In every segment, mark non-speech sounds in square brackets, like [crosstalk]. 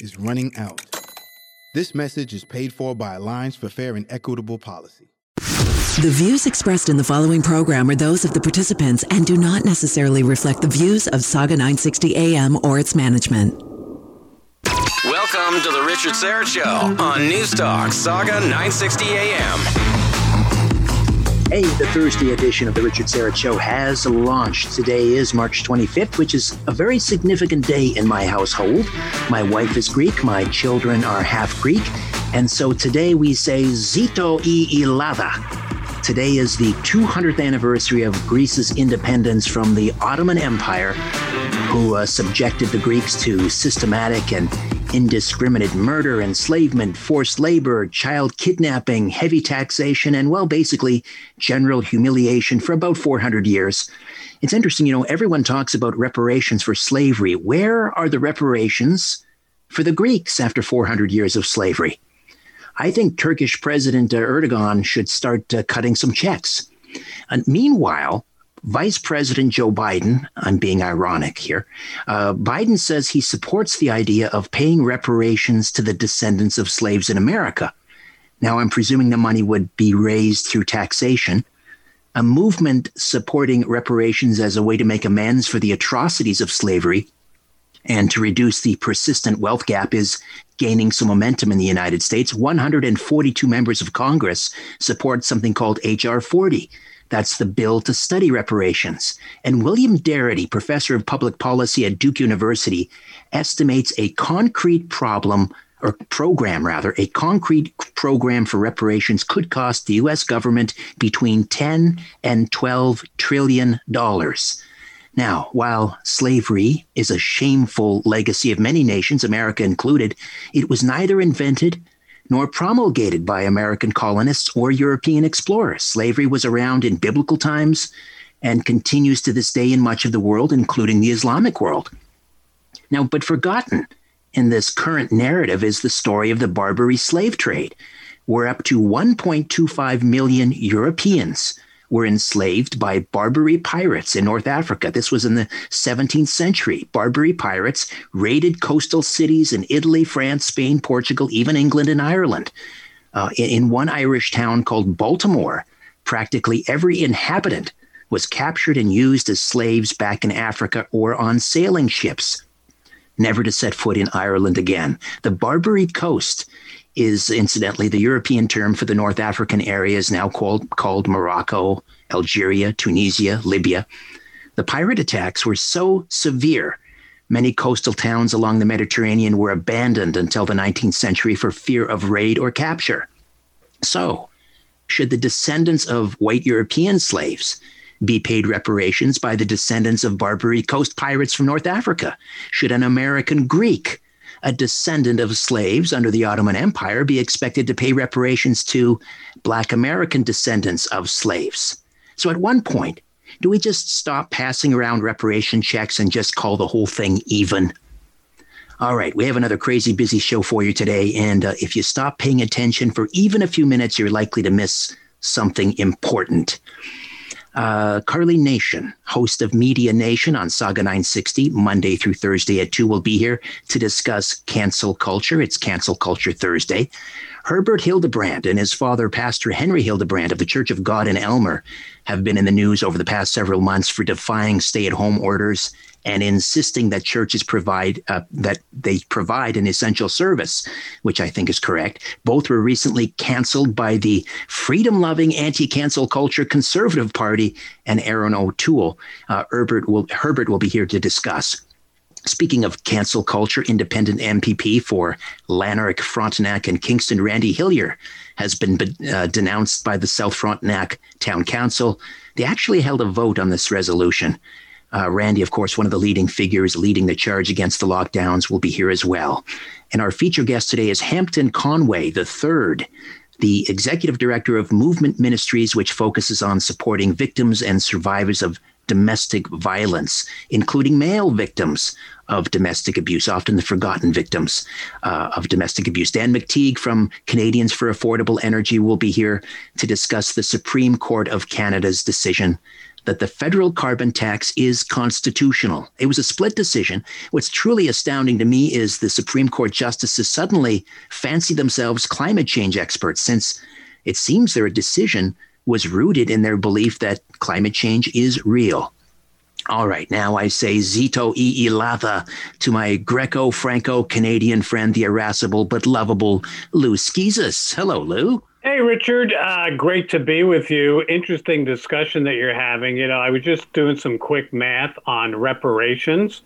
is running out. This message is paid for by Alliance for Fair and Equitable Policy. The views expressed in the following program are those of the participants and do not necessarily reflect the views of Sauga 960 AM or its management. Welcome to the Richard Syrett Show on News Talk Sauga 960 AM. Hey, the Thursday edition of the Richard Syrett Show has launched. Today is March 25th, which is a very significant day in my household. My wife is Greek, my children are half Greek, and so today we say Zito i Ellada. Today is the 200th anniversary of Greece's independence from the Ottoman Empire, who uh, subjected the Greeks to systematic and indiscriminate murder, enslavement, forced labor, child kidnapping, heavy taxation, and, well, basically general humiliation for about 400 years. It's interesting, you know, everyone talks about reparations for slavery. Where are the reparations for the Greeks after 400 years of slavery? I think Turkish President Erdogan should start uh, cutting some checks. And meanwhile, Vice President Joe Biden, I'm being ironic here, uh, Biden says he supports the idea of paying reparations to the descendants of slaves in America. Now, I'm presuming the money would be raised through taxation. A movement supporting reparations as a way to make amends for the atrocities of slavery and to reduce the persistent wealth gap is gaining some momentum in the United States. 142 members of Congress support something called H.R. 40. That's the bill to study reparations. And William Darity, professor of public policy at Duke University, estimates a concrete problem or program rather, a concrete program for reparations could cost the US government between 10 and 12 trillion dollars. Now, while slavery is a shameful legacy of many nations, America included, it was neither invented nor promulgated by American colonists or European explorers. Slavery was around in biblical times and continues to this day in much of the world, including the Islamic world. Now, but forgotten in this current narrative is the story of the Barbary slave trade, where up to 1.25 million Europeans were enslaved by Barbary pirates in North Africa. This was in the 17th century. Barbary pirates raided coastal cities in Italy, France, Spain, Portugal, even England and Ireland. Uh, in, in one Irish town called Baltimore, practically every inhabitant was captured and used as slaves back in Africa or on sailing ships, never to set foot in Ireland again. The Barbary coast is incidentally the European term for the North African areas now called called Morocco, Algeria, Tunisia, Libya. The pirate attacks were so severe, many coastal towns along the Mediterranean were abandoned until the 19th century for fear of raid or capture. So, should the descendants of white European slaves be paid reparations by the descendants of Barbary coast pirates from North Africa? Should an American Greek a descendant of slaves under the Ottoman Empire be expected to pay reparations to Black American descendants of slaves? So at one point, do we just stop passing around reparation checks and just call the whole thing even? All right, we have another crazy busy show for you today. And uh, if you stop paying attention for even a few minutes, you're likely to miss something important. Uh, Karlene Nation, host of Media Nation on Sauga 960, Monday through Thursday at 2, will be here to discuss cancel culture. It's Cancel Culture Thursday. Herbert Hildebrandt and his father, Pastor Henry Hildebrandt of the Church of God in Aylmer, have been in the news over the past several months for defying stay at home orders and insisting that churches provide uh, that they provide an essential service, which I think is correct. Both were recently canceled by the freedom-loving anti-cancel culture Conservative Party and Erin O'Toole. Uh, Herbert will Herbert will be here to discuss. Speaking of cancel culture, independent MPP for Lanark, Frontenac, and Kingston, Randy Hillier, has been uh, denounced by the South Frontenac Town Council. They actually held a vote on this resolution. Uh, Randy, of course, one of the leading figures leading the charge against the lockdowns, will be here as well. And our feature guest today is Hampton Conway III, the executive director of Movement Ministries, which focuses on supporting victims and survivors of domestic violence, including male victims of domestic abuse, often the forgotten victims uh, of domestic abuse. Dan McTeague from Canadians for Affordable Energy will be here to discuss the Supreme Court of Canada's decision that the federal carbon tax is constitutional. It was a split decision. What's truly astounding to me is the Supreme Court justices suddenly fancy themselves climate change experts, since it seems their decision was rooted in their belief that climate change is real. All right, now I say Zito e Ilava to my Greco Franco Canadian friend, the irascible but lovable Lou Schizas. Hello, Lou. Hey, Richard. Uh, great to be with you. Interesting discussion that you're having. You know, I was just doing some quick math on reparations.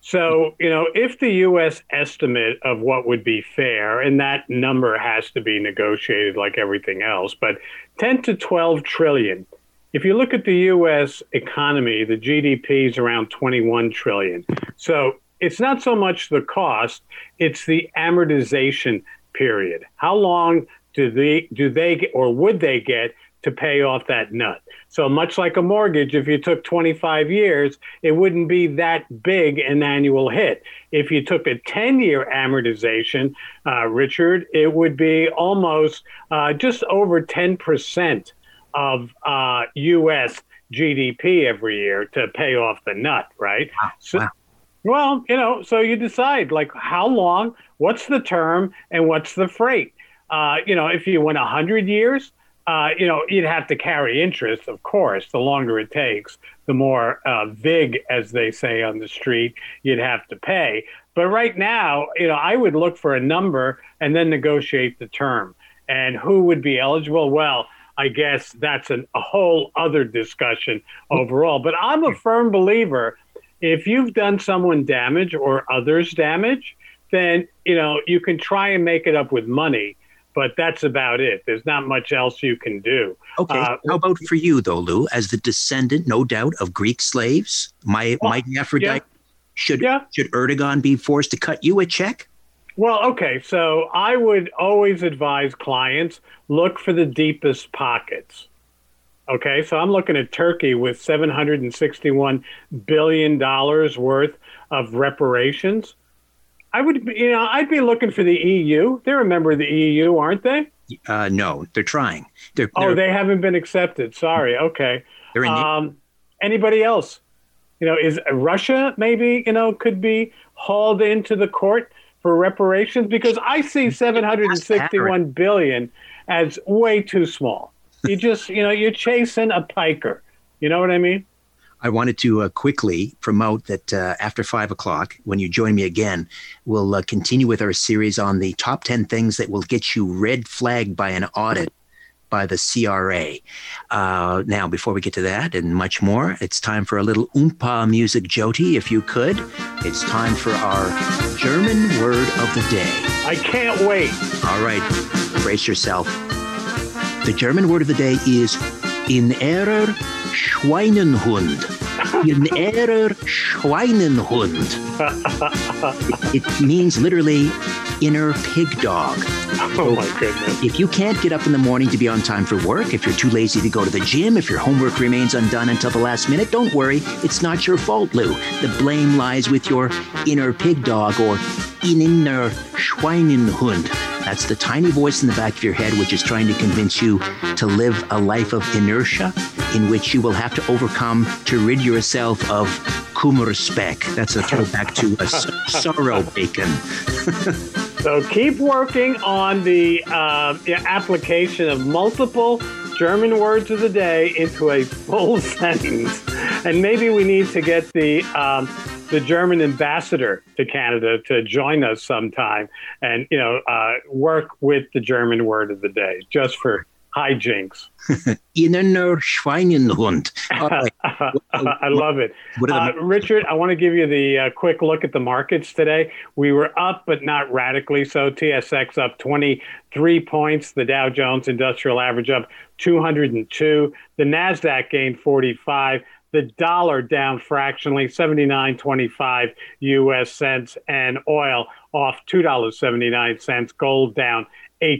So, you know, if the U.S. estimate of what would be fair, and that number has to be negotiated like everything else, but 10 to 12 trillion. If you look at the U.S. economy, the GDP is around 21 trillion. So it's not so much the cost, it's the amortization period. How long do they do they or would they get to pay off that nut? So much like a mortgage, if you took 25 years, it wouldn't be that big an annual hit. If you took a 10-year amortization, uh, Richard, it would be almost uh, just over 10 percent of uh, U.S. GDP every year to pay off the nut, right? Wow. So. Well, you know, so you decide like how long, what's the term, and what's the freight. Uh, you know, if you went 100 years, uh, you know, you'd have to carry interest, of course. The longer it takes, the more uh, vig, as they say on the street, you'd have to pay. But right now, you know, I would look for a number and then negotiate the term. And who would be eligible? Well, I guess that's an, a whole other discussion overall. But I'm a firm believer if you've done someone damage or others damage, then you know you can try and make it up with money but that's about it. There's not much else you can do. Okay. Uh, How about for you, though, Lou, as the descendant, no doubt, of Greek slaves, my well, mighty Aphrodite? Yeah. Should yeah. should Erdogan be forced to cut you a check? Well, okay. So I would always advise clients look for the deepest pockets. Okay, so I'm looking at Turkey with 761 billion dollars worth of reparations. I would, you know, I'd be looking for the EU. They're a member of the EU, aren't they? Uh, no, they're trying. They're, oh, they're, they haven't been accepted. Sorry. Okay. They're in um, anybody else? You know, is Russia maybe you know could be hauled into the court for reparations because I see 761 billion as way too small. You just you know you're chasing a piker. You know what I mean? I wanted to uh, quickly promote that uh, after five o'clock, when you join me again, we'll uh, continue with our series on the top 10 things that will get you red flagged by an audit by the CRA. Uh, now, before we get to that and much more, it's time for a little Oompa music, Joti, if you could. It's time for our German word of the day. I can't wait. All right, brace yourself. The German word of the day is in error Schweinehund. In [laughs] error Schweinehund. It, [laughs] it means literally inner pig dog. [laughs] Oh my goodness. If you can't get up in the morning to be on time for work, if you're too lazy to go to the gym, if your homework remains undone until the last minute, don't worry. It's not your fault, Lou. The blame lies with your inner pig dog or inner Schweinehund. That's the tiny voice in the back of your head which is trying to convince you to live a life of inertia in which you will have to overcome to rid yourself of kummerspeck. That's a throwback to a sorrow bacon. [laughs] so keep working on the uh, application of multiple German words of the day into a full [laughs] sentence. And maybe we need to get the um, the German ambassador to Canada to join us sometime and you know uh, work with the German word of the day just for hijinks. [laughs] Innener Schweinehund. Right. [laughs] I love it. Uh, Richard, I want to give you the uh, quick look at the markets today. We were up, but not radically so. TSX up 23 points. The Dow Jones Industrial Average up 202. The NASDAQ gained 45 the dollar down fractionally 79.25 US cents and oil off $2.79 gold down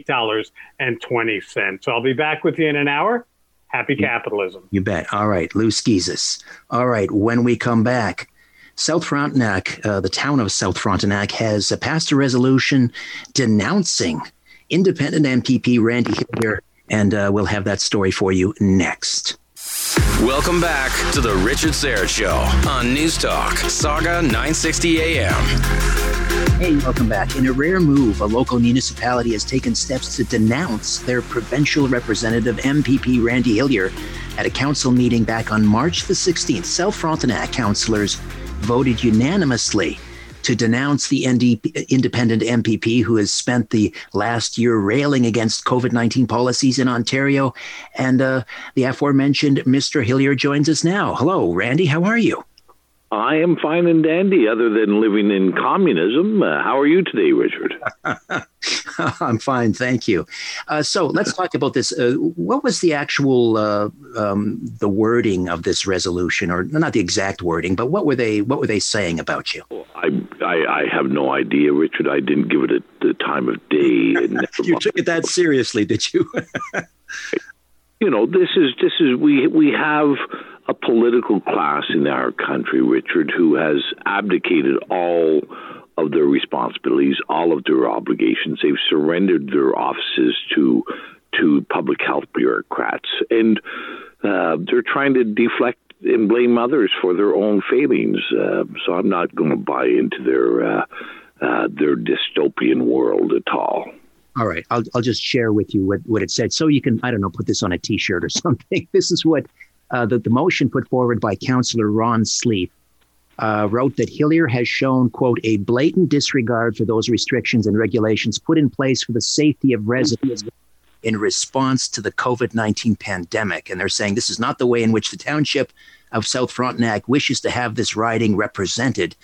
$8.20 so I'll be back with you in an hour. Happy capitalism. You bet. All right Lou Schizas all right when we come back South Frontenac, uh, the town of South Frontenac, has uh, passed a resolution denouncing independent MPP Randy Hillier, and uh, we'll have that story for you next. Welcome back to the Richard Syrett Show on News Talk, Sauga 960 AM. Hey, welcome back. In a rare move, a local municipality has taken steps to denounce their provincial representative, MPP Randy Hillier, at a council meeting back on March the 16th. South Frontenac councillors voted unanimously to denounce the NDP, independent MPP who has spent the last year railing against COVID 19 policies in Ontario. And uh, the aforementioned Mr. Hillier joins us now. Hello, Randy. How are you? I am fine and dandy, other than living in communism. Uh, how are you today, Richard? [laughs] I'm fine, thank you. Uh, so let's talk about this. Uh, what was the actual uh, um, the wording of this resolution, or not the exact wording, but what were they what were they saying about you? I I, I have no idea, Richard. I didn't give it a, the time of day. [laughs] you took it that seriously, did you? [laughs] you know, this is this is we we have a political class in our country, Richard, who has abdicated all of their responsibilities, all of their obligations. They've surrendered their offices to to public health bureaucrats, and uh, they're trying to deflect and blame others for their own failings. Uh, so I'm not going to buy into their uh, uh, their dystopian world at all. All right, I'll I'll just share with you what, what it said, so you can I don't know put this on a T-shirt or [laughs] something. This is what uh, the, the motion put forward by Councillor Ron Sleeth uh, wrote that Hillier has shown, quote, a blatant disregard for those restrictions and regulations put in place for the safety of residents in response to the COVID 19 pandemic. And they're saying this is not the way in which the township of South Frontenac wishes to have this riding represented.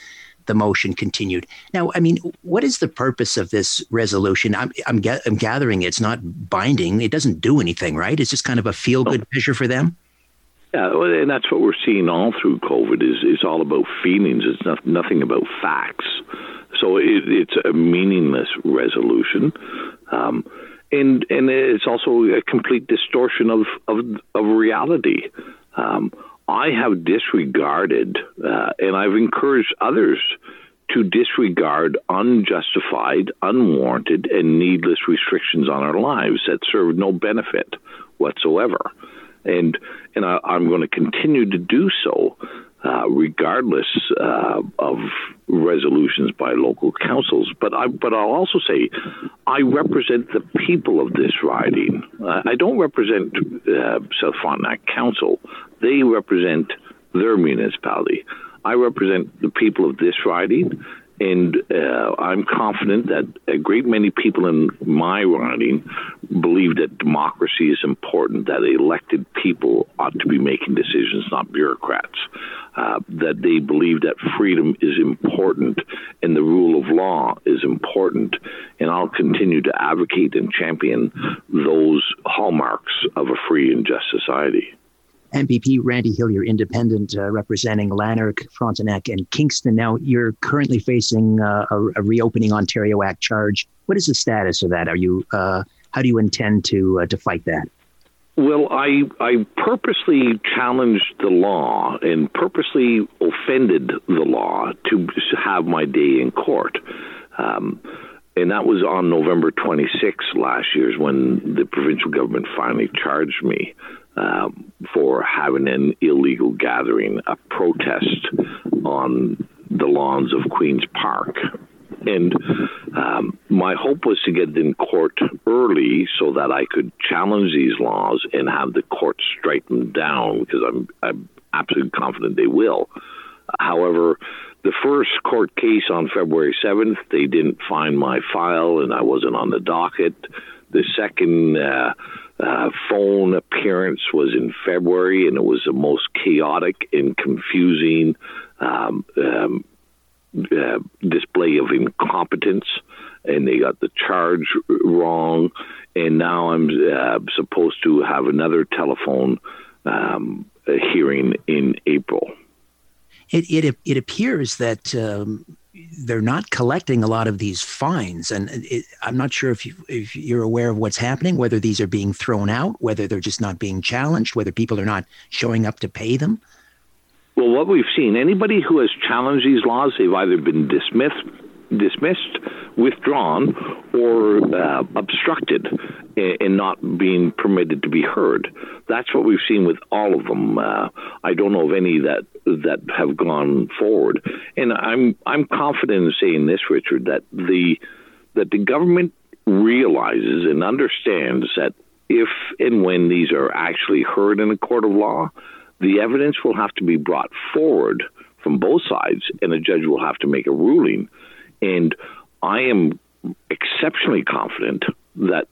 The motion continued. Now, I mean, what is the purpose of this resolution? I'm, I'm, I'm gathering it's not binding. It doesn't do anything, right? It's just kind of a feel good measure for them. Yeah, and that's what we're seeing all through COVID is is all about feelings. It's not, nothing about facts. So it, it's a meaningless resolution, um, and and it's also a complete distortion of of, of reality. Um, I have disregarded, uh, and I've encouraged others to disregard unjustified, unwarranted, and needless restrictions on our lives that serve no benefit whatsoever and and I, am going to continue to do so, uh, regardless uh, of resolutions by local councils. But I but I'll also say, I represent the people of this riding. Uh, I don't represent uh, South Frontenac Council. They represent their municipality. I represent the people of this riding, and uh, I'm confident that a great many people in my riding believe that democracy is important, that elected people ought to be making decisions, not bureaucrats. Uh, that they believe that freedom is important and the rule of law is important. And I'll continue to advocate and champion those hallmarks of a free and just society. MPP Randy Hillier, independent, uh, representing Lanark, Frontenac, and Kingston. Now, you're currently facing uh, a, a, Reopening Ontario Act charge. What is the status of that? Are you? Uh, how do you intend to uh, to fight that? Well, I I purposely challenged the law and purposely offended the law to have my day in court. Um, and that was on November 26th last year, when the provincial government finally charged me um, for having an illegal gathering, a protest on the lawns of Queen's Park. And um, my hope was to get in court early so that I could challenge these laws and have the court strike them down because I'm, I'm absolutely confident they will. However, the first court case on February 7th, they didn't find my file and I wasn't on the docket. The second uh, uh, phone appearance was in February and it was the most chaotic and confusing um, um, uh, display of incompetence. And they got the charge wrong. And now I'm uh, supposed to have another telephone um, hearing in April it it, it appears that um, they're not collecting a lot of these fines, and it, I'm not sure if you if you're aware of what's happening, whether these are being thrown out, whether they're just not being challenged, whether people are not showing up to pay them. Well, what we've seen, anybody who has challenged these laws, they've either been dismissed dismissed, withdrawn, or uh, obstructed and not being permitted to be heard. That's what we've seen with all of them. Uh, I don't know of any that that have gone forward, and I'm I'm confident in saying this, Richard, that the that the government realizes and understands that if and when these are actually heard in a court of law, the evidence will have to be brought forward from both sides, and a judge will have to make a ruling and I am exceptionally confident that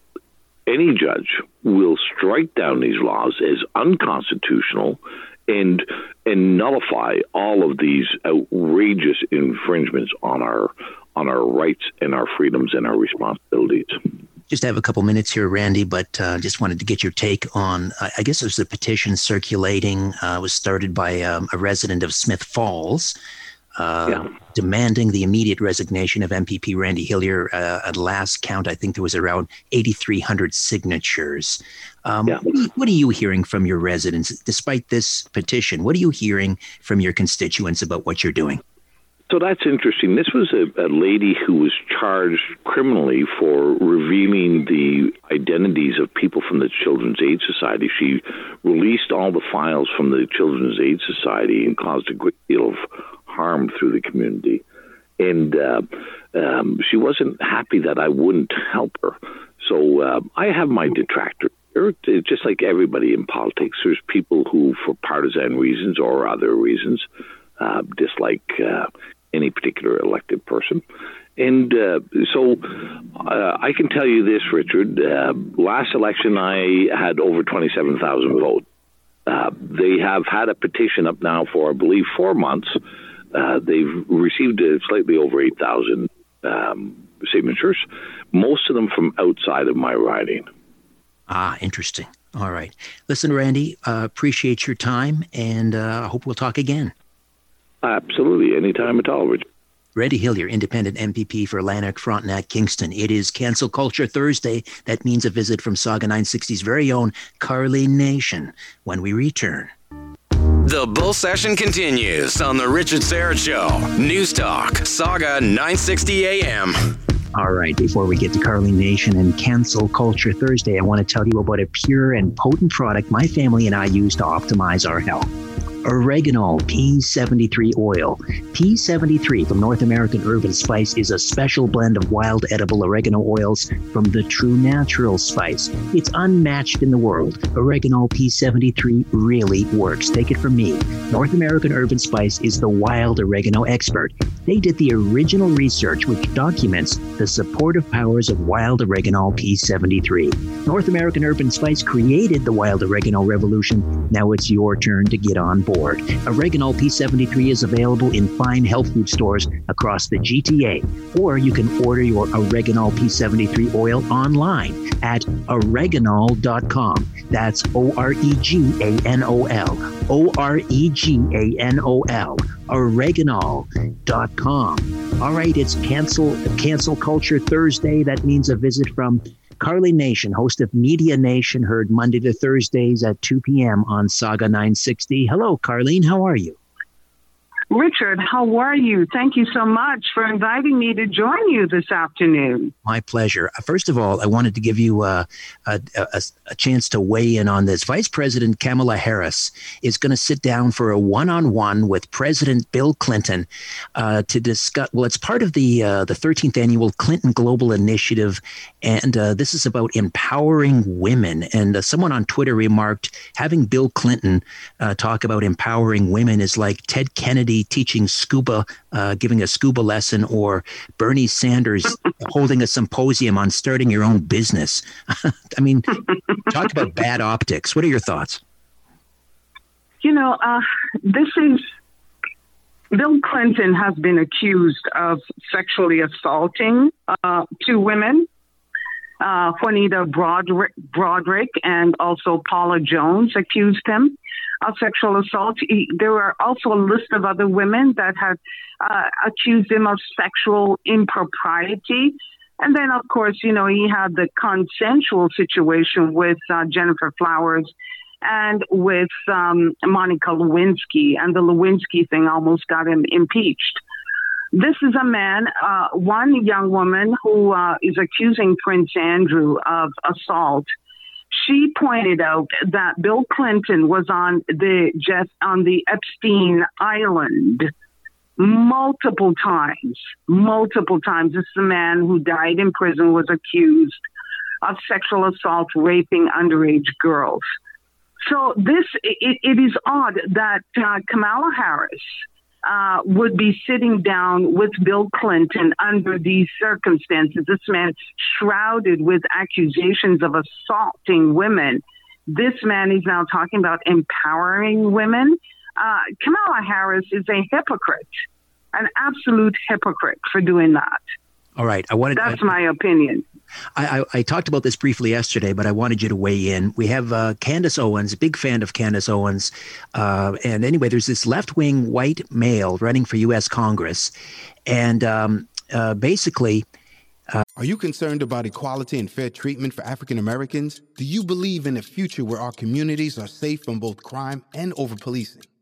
any judge will strike down these laws as unconstitutional and and nullify all of these outrageous infringements on our on our rights and our freedoms and our responsibilities. Just have a couple minutes here, Randy, but uh, just wanted to get your take on. I guess there's a petition circulating. Uh, was started by um, a resident of Smiths Falls uh, yeah. demanding the immediate resignation of MPP Randy Hillier. Uh, at last count, I think there was around 8,300 signatures. Um, yeah. what, are you, what, are you, hearing from your residents, despite this petition? What are you hearing from your constituents about what you're doing? So that's interesting. This was a, a, lady who was charged criminally for revealing the identities of people from the Children's Aid Society. She released all the files from the Children's Aid Society and caused a great deal of harm through the community. And uh, um, she wasn't happy that I wouldn't help her. So uh, I have my detractors. Just like everybody in politics, there's people who, for partisan reasons or other reasons, uh, dislike uh, any particular elected person. And uh, so uh, I can tell you this, Richard. Uh, last election, I had over 27,000 votes. Uh, they have had a petition up now for, I believe, four months uh, they've received slightly over 8,000 um, signatures, most of them from outside of my riding. Ah, interesting. All right. Listen, Randy, uh, appreciate your time, and I hope we'll talk again. Absolutely. any time at all, Richard. Randy Hillier, independent MPP for Lanark, Frontenac, Kingston. It is Cancel Culture Thursday. That means a visit from Sauga 960's very own Karlene Nation when we return. The bull session continues on the Richard Syrett Show. News Talk, Sauga 960 AM. All right, before we get to Karlene Nation and Cancel Culture Thursday, I want to tell you about a pure and potent product my family and I use to optimize our health. Oreganol P73 oil. P73 from North American Herb & Spice is a special blend of wild edible oregano oils from the true natural spice. It's unmatched in the world. Oreganol P73 really works. Take it from me. North American Herb & Spice is the wild oregano expert. They did the original research which documents the supportive powers of wild oregano P73. North American Herb & Spice created the wild oregano revolution. Now it's your turn to get on board. Oreganol P73 is available in fine health food stores across the GTA, or you can order your Oreganol P73 oil online at oreganol.com. That's O R E G A N O L. O R E G A N O L. Oreganol.com. All right, it's cancel cancel culture Thursday. That means a visit from Karlene Nation, host of Media Nation, heard Monday to Thursdays at 2 p.m. on Sauga 960. Hello, Karlene. How are you? Richard, how are you? Thank you so much for inviting me to join you this afternoon. My pleasure. Uh, first of all, I wanted to give you uh, a, a, a, chance to weigh in on this. Vice President Kamala Harris is going to sit down for a one on one with President Bill Clinton uh, to discuss. Well, it's part of the, uh, the 13th annual Clinton Global Initiative, and uh, this is about empowering women. And uh, someone on Twitter remarked having Bill Clinton talk about empowering women is like Ted Kennedy teaching scuba, uh, giving a scuba lesson, or Bernie Sanders [laughs] holding a symposium on starting your own business. [laughs] I mean, talk about bad optics. What are your thoughts? You know, uh, this is Bill Clinton has been accused of sexually assaulting uh, two women, uh, Juanita Broderick, Broaddrick, and also Paula Jones accused him of sexual assault. He, there were also a list of other women that had uh, accused him of sexual impropriety. And then, of course, you know, he had the consensual situation with uh, Gennifer Flowers and with um, Monica Lewinsky, and the Lewinsky thing almost got him impeached. This is a man, uh, one young woman who uh, is accusing Prince Andrew of assault she pointed out that Bill Clinton was on the just on the Epstein Island multiple times, multiple times. This is a man who died in prison, was accused of sexual assault, raping underage girls. So this it, it is odd that uh, Kamala Harris uh, would be sitting down with Bill Clinton under these circumstances. This man shrouded with accusations of assaulting women. This man is now talking about empowering women. Uh, Kamala Harris is a hypocrite, an absolute hypocrite for doing that. All right. I wanted. That's my opinion. I, I, I, talked about this briefly yesterday, but I wanted you to weigh in. We have uh, Candace Owens, big fan of Candace Owens. Uh, and anyway, there's this left wing white male running for U.S. Congress. And um, uh, basically, uh, are you concerned about equality and fair treatment for African Americans? Do you believe in a future where our communities are safe from both crime and over policing?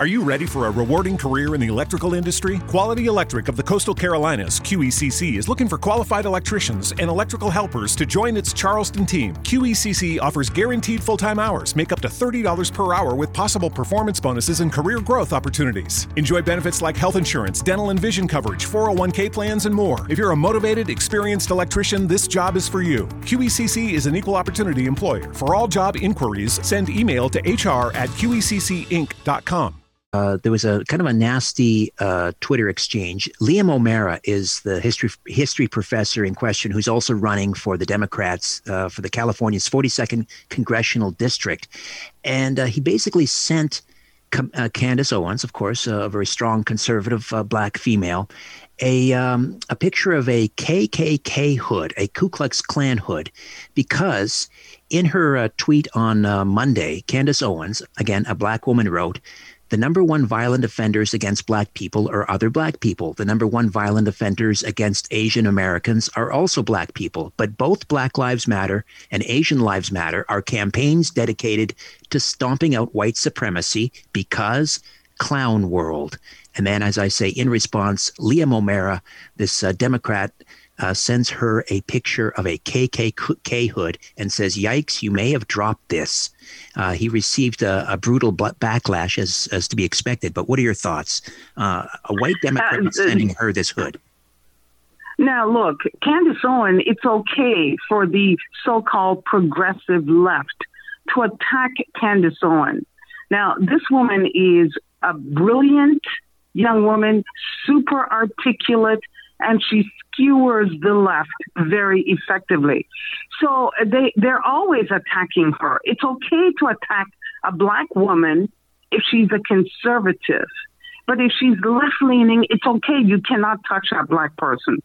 Are you ready for a rewarding career in the electrical industry? Quality Electric of the Coastal Carolinas, QECC, is looking for qualified electricians and electrical helpers to join its Charleston team. QECC offers guaranteed full time hours, make up to $30 per hour with possible performance bonuses and career growth opportunities. Enjoy benefits like health insurance, dental and vision coverage, 401k plans, and more. If you're a motivated, experienced electrician, this job is for you. QECC is an equal opportunity employer. For all job inquiries, send email to hr at qeccinc.com. Uh, there was a kind of a nasty uh, Twitter exchange. Liam O'Mara is the history history professor in question, who's also running for the Democrats uh, for the California's 42nd congressional district, and uh, he basically sent uh, Candace Owens, of course, a very strong conservative black female, a um, a picture of a KKK hood, a Ku Klux Klan hood, because in her tweet on Monday, Candace Owens, again a black woman, wrote the number one violent offenders against black people are other black people. The number one violent offenders against Asian Americans are also black people. But both Black Lives Matter and Asian Lives Matter are campaigns dedicated to stomping out white supremacy because clown world. And then, as I say, in response, Liam O'Mara, this uh, Democrat, uh, sends her a picture of a KKK hood and says, Yikes, you may have dropped this. Uh, he received a, a, brutal backlash as, as to be expected. But what are your thoughts? Uh, a white Democrat uh, sending her this hood. Now, look, Candace Owen, it's okay for the so called progressive left to attack Candace Owen. Now, this woman is a brilliant young woman, super articulate, and she skewers the left very effectively. So they, they're always attacking her. It's okay to attack a black woman if she's a conservative. But if she's left leaning, it's okay. You cannot touch that black person.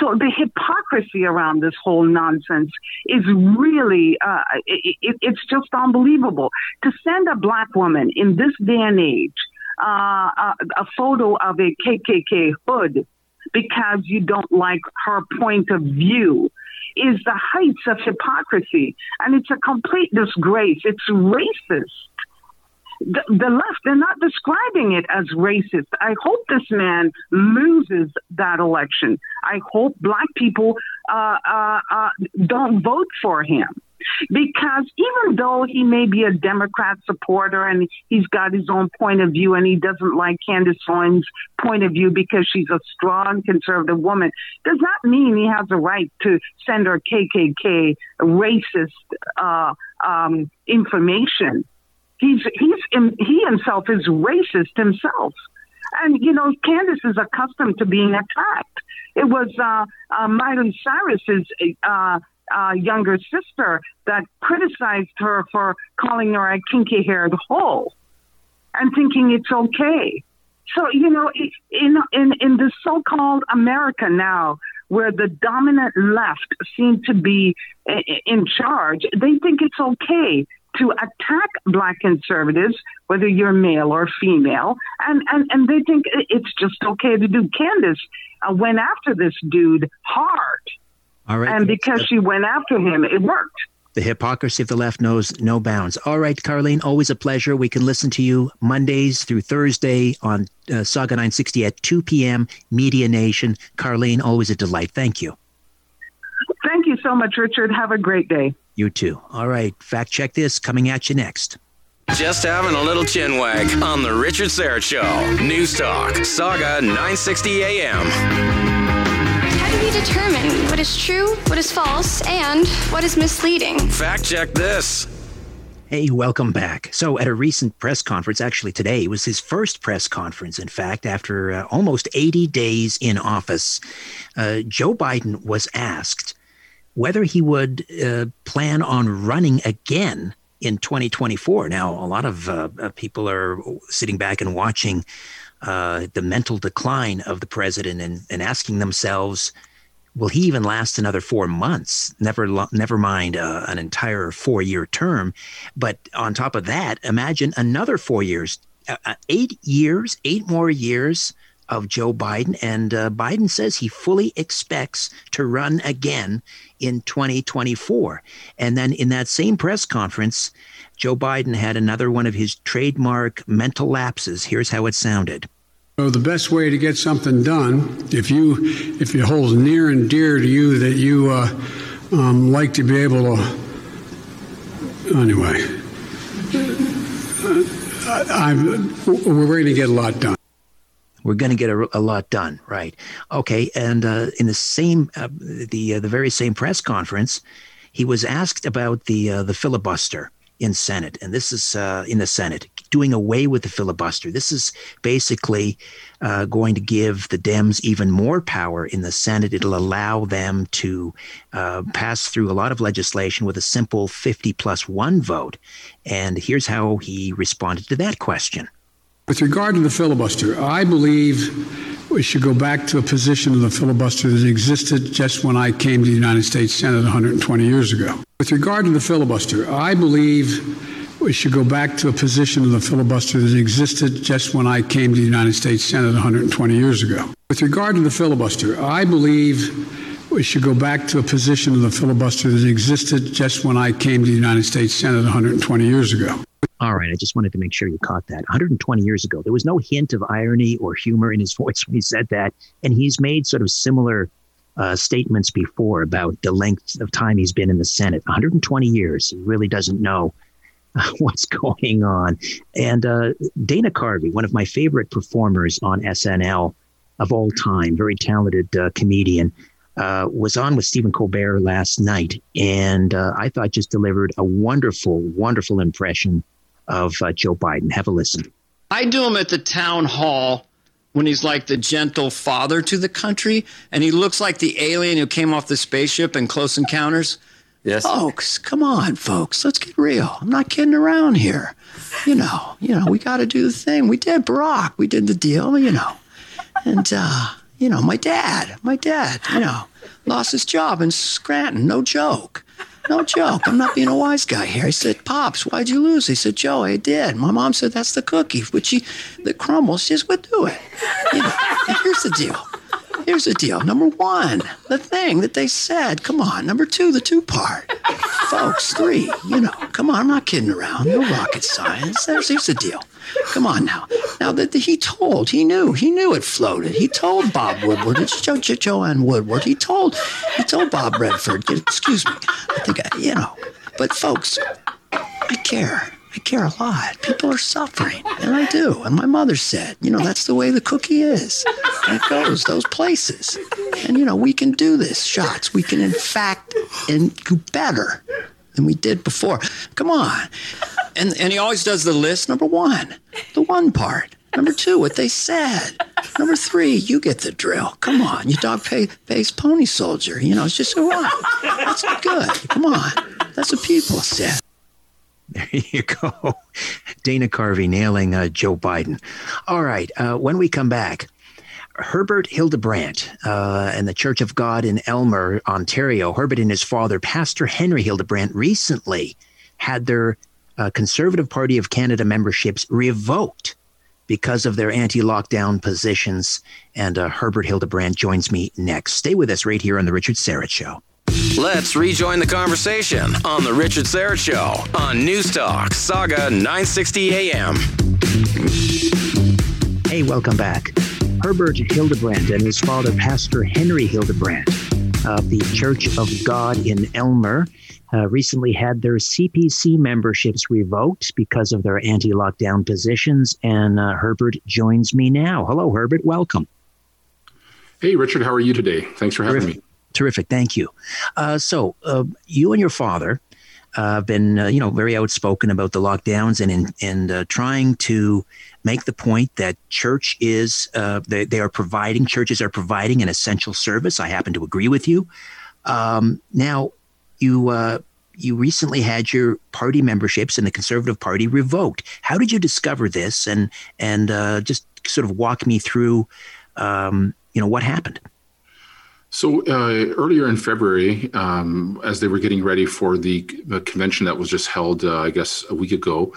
So the hypocrisy around this whole nonsense is really, uh, it, it, it's just unbelievable. To send a black woman in this day and age uh, a, a photo of a KKK hood because you don't like her point of view is the heights of hypocrisy. And it's a complete disgrace. It's racist the, the left, they're not describing it as racist. I hope this man loses that election. I hope black people uh, uh, uh, don't vote for him. Because even though he may be a Democrat supporter and he's got his own point of view and he doesn't like Candace Owens' point of view because she's a strong conservative woman, does that mean he has a right to send her KKK racist uh, um, information He's he's he himself is racist himself, and you know Candace is accustomed to being attacked. It was uh, uh, Miley Cyrus's uh, uh, younger sister that criticized her for calling her a kinky-haired hole, and thinking it's okay. So you know, in in in the so-called America now, where the dominant left seem to be in charge, they think it's okay to attack black conservatives, whether you're male or female, and, and, and they think it's just okay to do. Candace uh, went after this dude hard. All right. And because she went after him, it worked. The hypocrisy of the left knows no bounds. All right, Karlene, always a pleasure. We can listen to you Mondays through Thursday on uh, Sauga 960 at 2 p.m. Media Nation. Karlene, always a delight. Thank you. Thank you so much, Richard. Have a great day. You too. All right. Fact check this coming at you next. Just having a little chin wag on the Richard Syrett Show. News Talk, Sauga 960 AM. How do we determine what is true, what is false, and what is misleading? Fact check this. Hey, welcome back. So, at a recent press conference, actually today, it was his first press conference, in fact, after uh, almost 80 days in office. Uh, Joe Biden was asked whether he would uh, plan on running again in 2024. Now, a lot of uh, uh, people are sitting back and watching uh, the mental decline of the president and, and asking themselves, will he even last another four months? Never, never mind uh, an entire four-year term. But on top of that, imagine another four years, uh, eight years, eight more years of Joe Biden. And uh, Biden says he fully expects to run again in 2024. And then in that same press conference, Joe Biden had another one of his trademark mental lapses. Here's how it sounded. So the best way to get something done, if you if it holds near and dear to you that you uh, um, like to be able to, anyway, uh, I'm, we're going to get a lot done. We're going to get a, a, lot done, right? Okay, and uh, in the same, uh, the uh, the very same press conference, he was asked about the uh, the filibuster in Senate, and this is uh, in the Senate doing away with the filibuster. This is basically uh, going to give the Dems even more power in the Senate. It'll allow them to pass through a lot of legislation with a simple 50 plus one vote. And here's how he responded to that question. With regard to the filibuster, I believe we should go back to a position of the filibuster that existed just when I came to the United States Senate 120 years ago. With regard to the filibuster, I believe we should go back to a position of the filibuster that existed just when I came to the United States Senate 120 years ago. With regard to the filibuster, I believe we should go back to a position of the filibuster that existed just when I came to the United States Senate 120 years ago. All right, I just wanted to make sure you caught that. 120 years ago, there was no hint of irony or humor in his [laughs] voice when he said that. And he's made sort of similar uh, statements before about the length of time he's been in the Senate 120 years. He really doesn't know [laughs] what's going on. And uh, Dana Carvey, one of my favorite performers on SNL of all time, very talented uh, comedian. uh, was on with Stephen Colbert last night, and uh, I thought just delivered a wonderful, wonderful impression of uh, Joe Biden. Have a listen. I do him at the town hall when he's like the gentle father to the country, and he looks like the alien who came off the spaceship in Close Encounters. Yes. Folks, come on, folks. Let's get real. I'm not kidding around here. You know, you know, we got to do the thing. We did Barack. We did the deal, you know. And, uh, you know, my dad, my dad, you know, lost his job in Scranton. No joke. No joke. I'm not being a wise guy here. I said, Pops, why'd you lose? He said, Joe, I did. My mom said, that's the cookie, which she, the crumbles, she just would do it. You know, here's the deal. Here's the deal. Number one, the thing that they said. Come on. Number two, the two part. Folks, three, you know, come on. I'm not kidding around. No rocket science. There's, here's the deal. Come on now. Now that he told, he knew, he knew it floated. He told Bob Woodward, it's jo- jo- Joanne Woodward. He told, he told Bob Redford, excuse me. I think, I, you know, but folks, I care. I care a lot. People are suffering, and I do. And my mother said, you know, that's the way the cookie is. And it goes those places. And, you know, we can do this, shots. We can, in fact, and do better than we did before. Come on. And, and he always does the list. Number one, the one part. Number two, what they said. Number three, you get the drill. Come on, you dog faced pony soldier. You know, it's just a run. That's good. Come on. That's what people said. There you go. Dana Carvey nailing uh, Joe Biden. All right. Uh, when we come back, Herbert Hildebrandt uh, and the Church of God in Aylmer, Ontario, Herbert and his father, Pastor Henry Hildebrandt, recently had their uh, Conservative Party of Canada memberships revoked because of their anti lockdown positions. And uh, Herbert Hildebrandt joins me next. Stay with us right here on The Richard Syrett Show. Let's rejoin the conversation on The Richard Syrett Show on News Talk, Sauga 960 AM. Hey, welcome back. Herbert Hildebrandt and his father, Pastor Henry Hildebrandt of the Church of God in Aylmer, uh, recently had their CPC memberships revoked because of their anti lockdown positions. And uh, Herbert joins me now. Hello, Herbert. Welcome. Hey, Richard. How are you today? Thanks for having Terrific. me. Terrific. Thank you. Uh, so, uh, you and your father uh, have been, uh, you know, very outspoken about the lockdowns and in, and uh, trying to make the point that church is uh, they, they are providing churches are providing an essential service. I happen to agree with you. Um, now, you you recently had your party memberships in the Conservative Party revoked. How did you discover this? And and just sort of walk me through, um, you know, what happened. So uh, earlier in February, um, as they were getting ready for the, the convention that was just held, uh, I guess a week ago,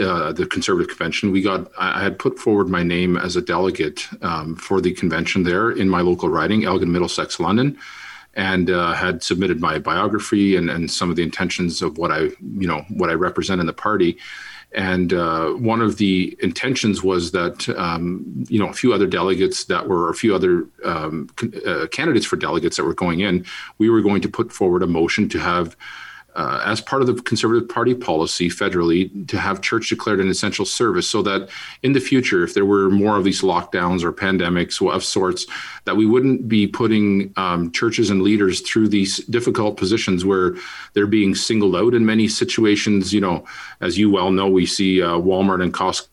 uh, the conservative convention, we got I had put forward my name as a delegate um, for the convention there in my local riding, Elgin Middlesex, London, and uh, had submitted my biography and, and some of the intentions of what I you know what I represent in the party. And uh, one of the intentions was that um, you know a few other delegates that were a few other um, uh, candidates for delegates that were going in, we were going to put forward a motion to have. Uh, as part of the Conservative Party policy federally, to have church declared an essential service, so that in the future, if there were more of these lockdowns or pandemics of sorts, that we wouldn't be putting um, churches and leaders through these difficult positions where they're being singled out in many situations. You know, as you well know, we see uh, Walmart and Costco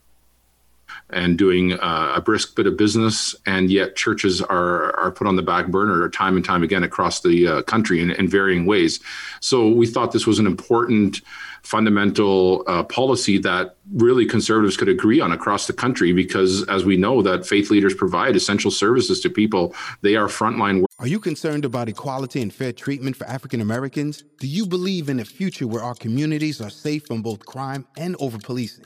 and doing uh, a brisk bit of business, and yet churches are are put on the back burner time and time again across the uh, country in, in, varying ways. So we thought this was an important fundamental uh, policy that really conservatives could agree on across the country because as we know that faith leaders provide essential services to people they are frontline workers. are you concerned about equality and fair treatment for african americans do you believe in a future where our communities are safe from both crime and over policing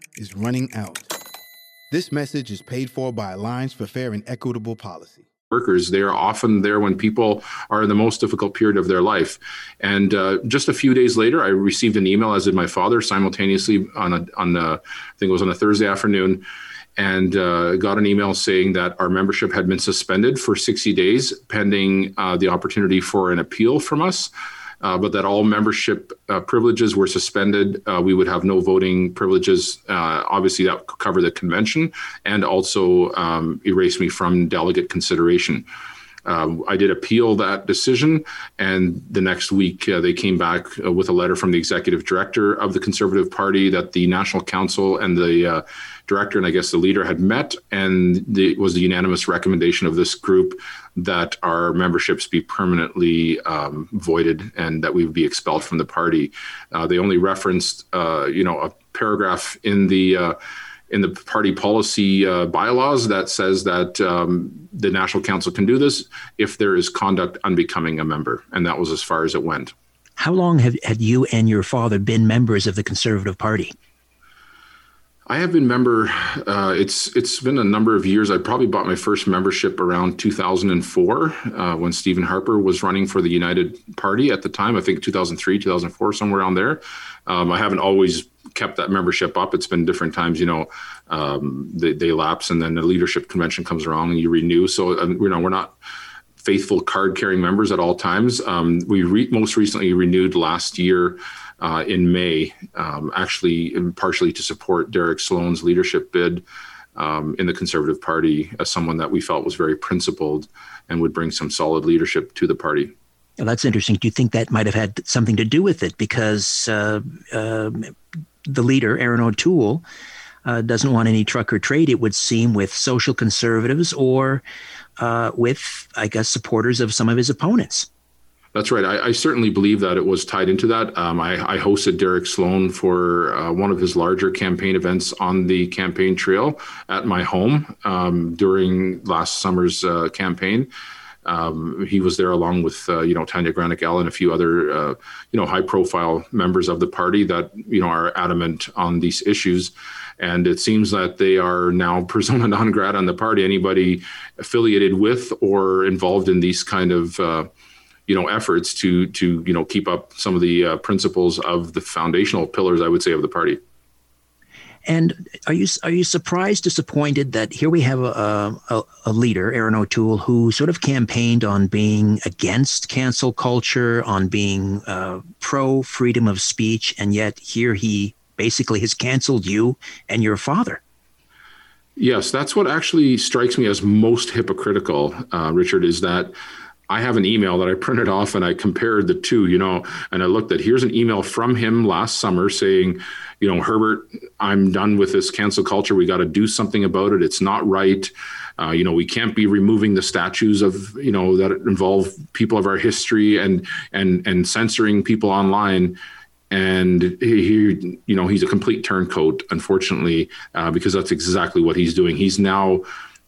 is running out. This message is paid for by Alliance for Fair and Equitable Policy workers. They are often there when people are in the most difficult period of their life. And uh, just a few days later, I received an email, as did my father, simultaneously on a, on a, I think it was on a Thursday afternoon, and uh, got an email saying that our membership had been suspended for 60 days pending uh, the opportunity for an appeal from us uh, but that all membership uh, privileges were suspended. Uh, we would have no voting privileges. Uh, obviously, that could cover the convention and also um, erase me from delegate consideration. Um, I did appeal that decision, and the next week uh, they came back uh, with a letter from the executive director of the Conservative Party that the National Council and the director and I guess the leader had met, and it was the unanimous recommendation of this group that our memberships be permanently um, voided and that we would be expelled from the party. Uh, they only referenced, uh, you know, a paragraph in the uh, in the party policy uh, bylaws that says that um, the National Council can do this if there is conduct unbecoming a member, and that was as far as it went. How long have had you and your father been members of the Conservative Party? I have been member. Uh, it's it's been a number of years. I probably bought my first membership around 2004 uh, when Stephen Harper was running for the United Party at the time. I think 2003, 2004, somewhere around there. Um, I haven't always kept that membership up. It's been different times. You know, um, they, they, lapse, and then the leadership convention comes around and you renew. So uh, you know, we're not faithful card carrying members at all times. Um, we re- most recently renewed last year uh, in May, um, actually partially to support Derek Sloan's leadership bid um, in the Conservative Party as someone that we felt was very principled and would bring some solid leadership to the party. Well, that's interesting. Do you think that might have had something to do with it? Because uh, uh, the leader, Erin O'Toole, uh, doesn't want any truck or trade, it would seem, with social conservatives or uh, with, I guess, supporters of some of his opponents. That's right. I, I, certainly believe that it was tied into that. Um, I, I, hosted Derek Sloan for uh, one of his larger campaign events on the campaign trail at my home um, during last summer's uh, campaign. Um, he was there along with uh, you know Tanya Granic Allen and a few other uh, you know high profile members of the party that you know are adamant on these issues. And it seems that they are now [laughs] persona non grata on the party. Anybody affiliated with or involved in these kind of uh, you know efforts to to you know keep up some of the uh, principles of the foundational pillars I would say of the party. And are you are you surprised, disappointed that here we have a, a, a, leader, Erin O'Toole, who sort of campaigned on being against cancel culture, on being uh, pro freedom of speech, and yet here he basically has canceled you and your father. Yes, that's what actually strikes me as most hypocritical, uh, Richard, is that I have an email that I printed off and I compared the two, you know, and I looked at here's an email from him last summer saying, you know, Herbert, I'm done with this cancel culture. We got to do something about it. It's not right. Uh, you know, we can't be removing the statues of, you know, that involve people of our history and and and censoring people online. And he, you know, he's a complete turncoat, unfortunately, uh, because that's exactly what he's doing. He's now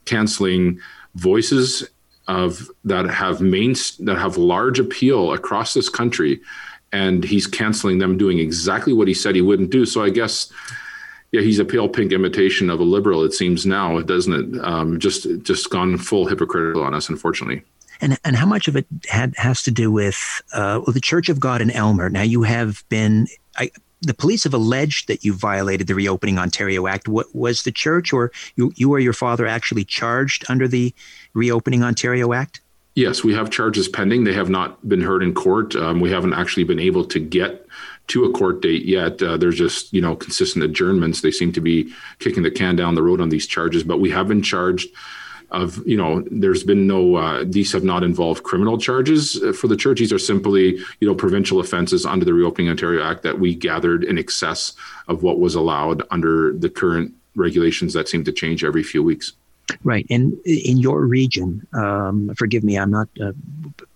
canceling voices of that have main that have large appeal across this country, and he's canceling them, doing exactly what he said he wouldn't do. So I guess, yeah, he's a pale pink imitation of a liberal. It seems now, doesn't it? Um, just just gone full hypocritical on us, unfortunately. And and how much of it had has to do with uh, well, the Church of God in Aylmer. Now you have been. I, the police have alleged that you violated the Reopening Ontario Act. What was the church, or you, you or your father actually charged under the Reopening Ontario Act? Yes, we have charges pending. They have not been heard in court. Um, we haven't actually been able to get to a court date yet. Uh, there's just you know consistent adjournments. They seem to be kicking the can down the road on these charges, but we have been charged of you know there's been no uh, these have not involved criminal charges uh, for the church. These are simply you know provincial offenses under the reopening ontario act that we gathered in excess of what was allowed under the current regulations that seem to change every few weeks. Right. And in your region um, forgive me i'm not uh,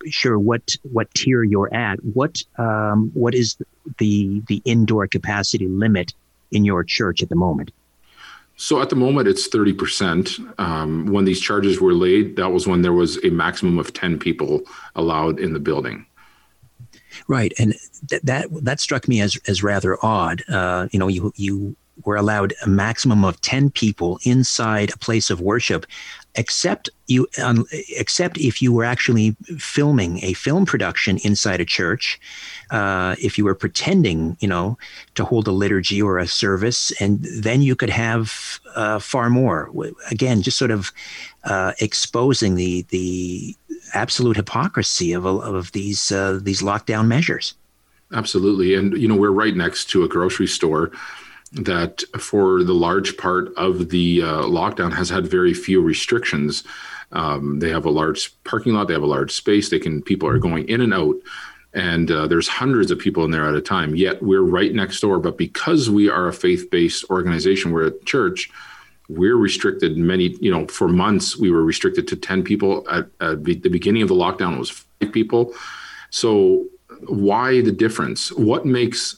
sure what what tier you're at. What um, what is the the indoor capacity limit in your church at the moment So at the moment, it's 30%. Um, when these charges were laid, that was when there was a maximum of 10 people allowed in the building. Right, and th- that that struck me as as rather odd. Uh, you know, you you were allowed a maximum of ten people inside a place of worship, except you um, except if you were actually filming a film production inside a church, uh, if you were pretending, you know, to hold a liturgy or a service, and then you could have uh, far more. Again, just sort of uh, exposing the the absolute hypocrisy of of these uh, these lockdown measures. Absolutely, and you know we're right next to a grocery store that, for the large part of the uh, lockdown, has had very few restrictions. Um, they have a large parking lot. They have a large space. They can people are going in and out, and uh, there's hundreds of people in there at a time. Yet we're right next door. But because we are a faith based organization, we're a church we're restricted many you know for months we were restricted to 10 people at, at the beginning of the lockdown it was five people so why the difference what makes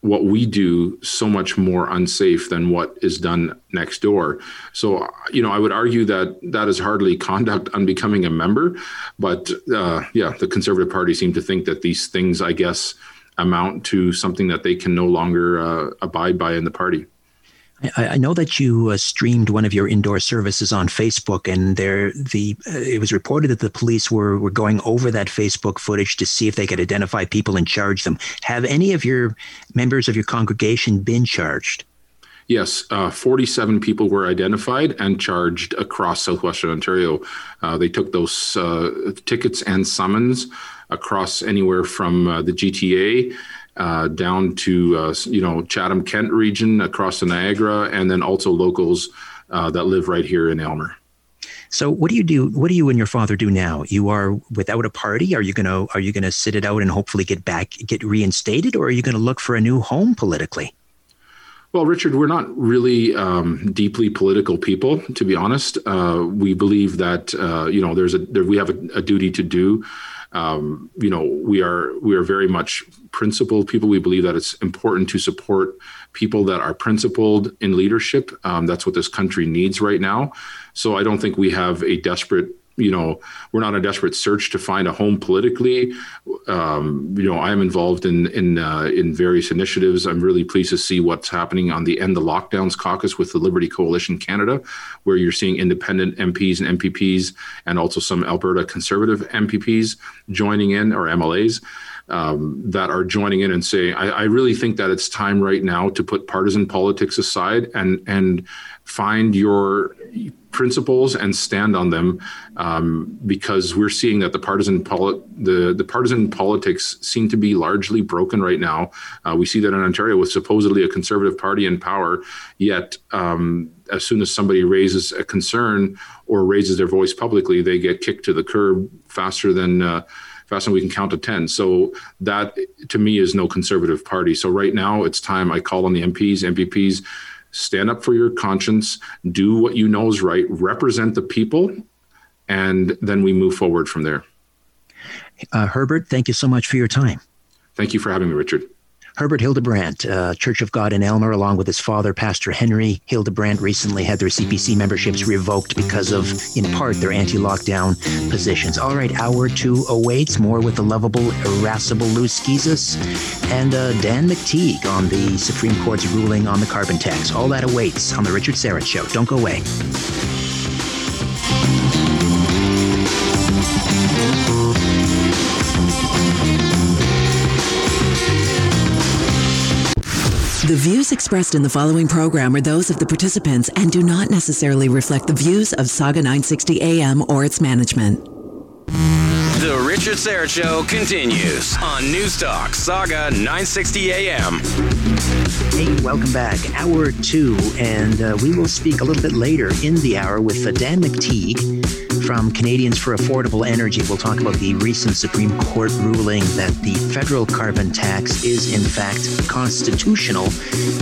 what we do so much more unsafe than what is done next door. So you know i would argue that that is hardly conduct unbecoming a member but uh, yeah the conservative party seem to think that these things i guess amount to something that they can no longer uh, abide by in the party I, I know that you uh, streamed one of your indoor services on Facebook, and there the uh, it was reported that the police were were going over that Facebook footage to see if they could identify people and charge them. Have any of your members of your congregation been charged? Yes, uh, 47 people were identified and charged across southwestern Ontario. Uh, they took those uh, tickets and summons across anywhere from uh, the GTA uh, down to uh, you know Chatham Kent region across the Niagara, and then also locals uh, that live right here in Aylmer. So what do you do? What do you and your father do now? You are without a party. Are you gonna Are you gonna sit it out and hopefully get back, get reinstated, or are you gonna look for a new home politically? Well, Richard, we're not really um, deeply political people, to be honest. Uh, we believe that uh, you know there's a there, we have a, a duty to do um, you know, we are we are very much principled people. We believe that it's important to support people that are principled in leadership. Um, that's what this country needs right now. So I don't think we have a desperate you know we're not a desperate search to find a home politically. Um, you know i am involved in in uh, in various initiatives. I'm really pleased to see what's happening on the end the lockdowns caucus with the liberty coalition canada where you're seeing independent mps and mpps and also some alberta conservative mpps joining in or mlas um, that are joining in and saying, I, I, really think that it's time right now to put partisan politics aside and and find your principles and stand on them um, because we're seeing that the partisan poli- the the partisan politics seem to be largely broken right now. Uh, we see that in Ontario with supposedly a conservative party in power, yet um, as soon as somebody raises a concern or raises their voice publicly, they get kicked to the curb faster than. Uh, faster than we can count to 10 so that to me is no conservative party so right now it's time i call on the mps mpps stand up for your conscience, do what you know is right, represent the people, and then we move forward from there. Uh, Herbert, thank you so much for your time. Thank you for having me, Richard. Herbert Hildebrandt, uh, Church of God in Aylmer, along with his father, Pastor Henry Hildebrandt, recently had their CPC memberships revoked because of, in part, their anti lockdown positions. All right, hour two awaits. More with the lovable, irascible Lou Schizas and uh, Dan McTeague on the Supreme Court's ruling on the carbon tax. All that awaits on The Richard Syrett Show. Don't go away. The views expressed in the following program are those of the participants and do not necessarily reflect the views of Sauga 960 AM or its management. The Richard Syrett Show continues on Newstalk Sauga 960 AM. Hey, welcome back. Hour two, and uh, we will speak a little bit later in the hour with uh, Dan McTeague from Canadians for Affordable Energy, we'll talk about the recent Supreme Court ruling that the federal carbon tax is, in fact, constitutional.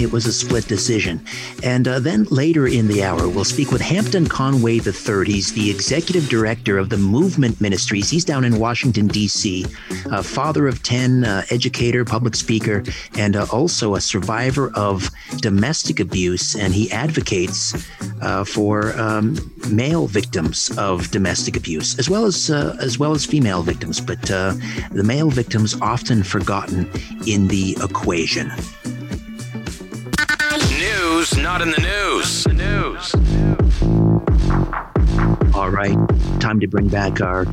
It was a split decision. And uh, then later in the hour, we'll speak with Hampton Conway III. He's the executive director of the Movement Ministries. He's down in Washington, D.C., a father of 10, uh, educator, public speaker, and uh, also a survivor of domestic abuse. And he advocates uh, for um, male victims of domestic abuse, as well as uh, as well as female victims. But uh, the male victims often forgotten in the equation. News not in the news. News. All right, time to bring back our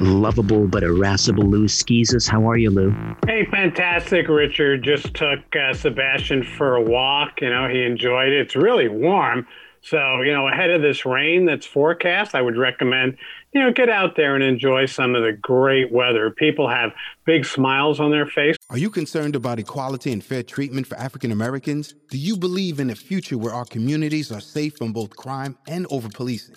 lovable but irascible Lou Schizas. How are you, Lou? Hey, fantastic, Richard. Just took uh, Sebastian for a walk. You know, he enjoyed it. It's really warm. So, you know, ahead of this rain that's forecast, I would recommend, you know, get out there and enjoy some of the great weather. People have big smiles on their face. Are you concerned about equality and fair treatment for African Americans? Do you believe in a future where our communities are safe from both crime and over policing?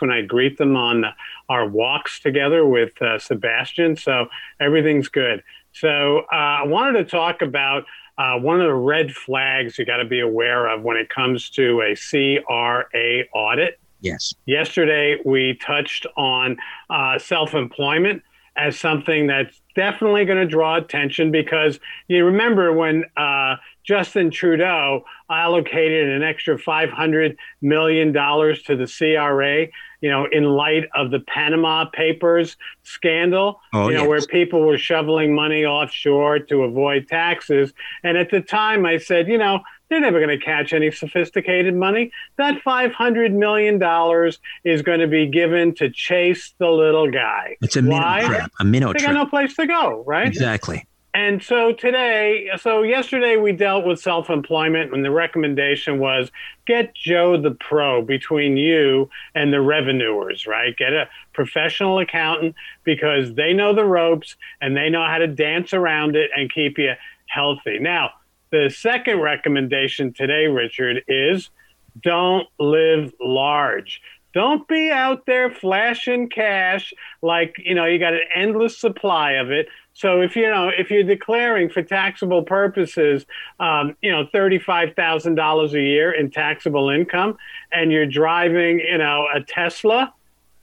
when I greet them on our walks together with uh, Sebastian. So everything's good. So uh, I wanted to talk about uh, one of the red flags you got to be aware of when it comes to a CRA audit. Yes. Yesterday, we touched on uh, self employment as something that's definitely going to draw attention because you remember when uh, Justin Trudeau allocated an extra $500 million to the CRA you know, in light of the Panama Papers scandal, oh, you know, yes. where people were shoveling money offshore to avoid taxes. And at the time, I said, you know, they're never going to catch any sophisticated money. That $500 million is going to be given to chase the little guy. It's a minnow trap. A minnow they trap. They got no place to go, right? Exactly. And so today, so yesterday we dealt with self employment, and the recommendation was get Joe the pro between you and the revenuers, right? Get a professional accountant because they know the ropes and they know how to dance around it and keep you healthy. Now, the second recommendation today, Richard, is don't live large. Don't be out there flashing cash like, you know, you got an endless supply of it. So if you know if you're declaring for taxable purposes, um, you know thirty five thousand dollars a year in taxable income, and you're driving you know a Tesla,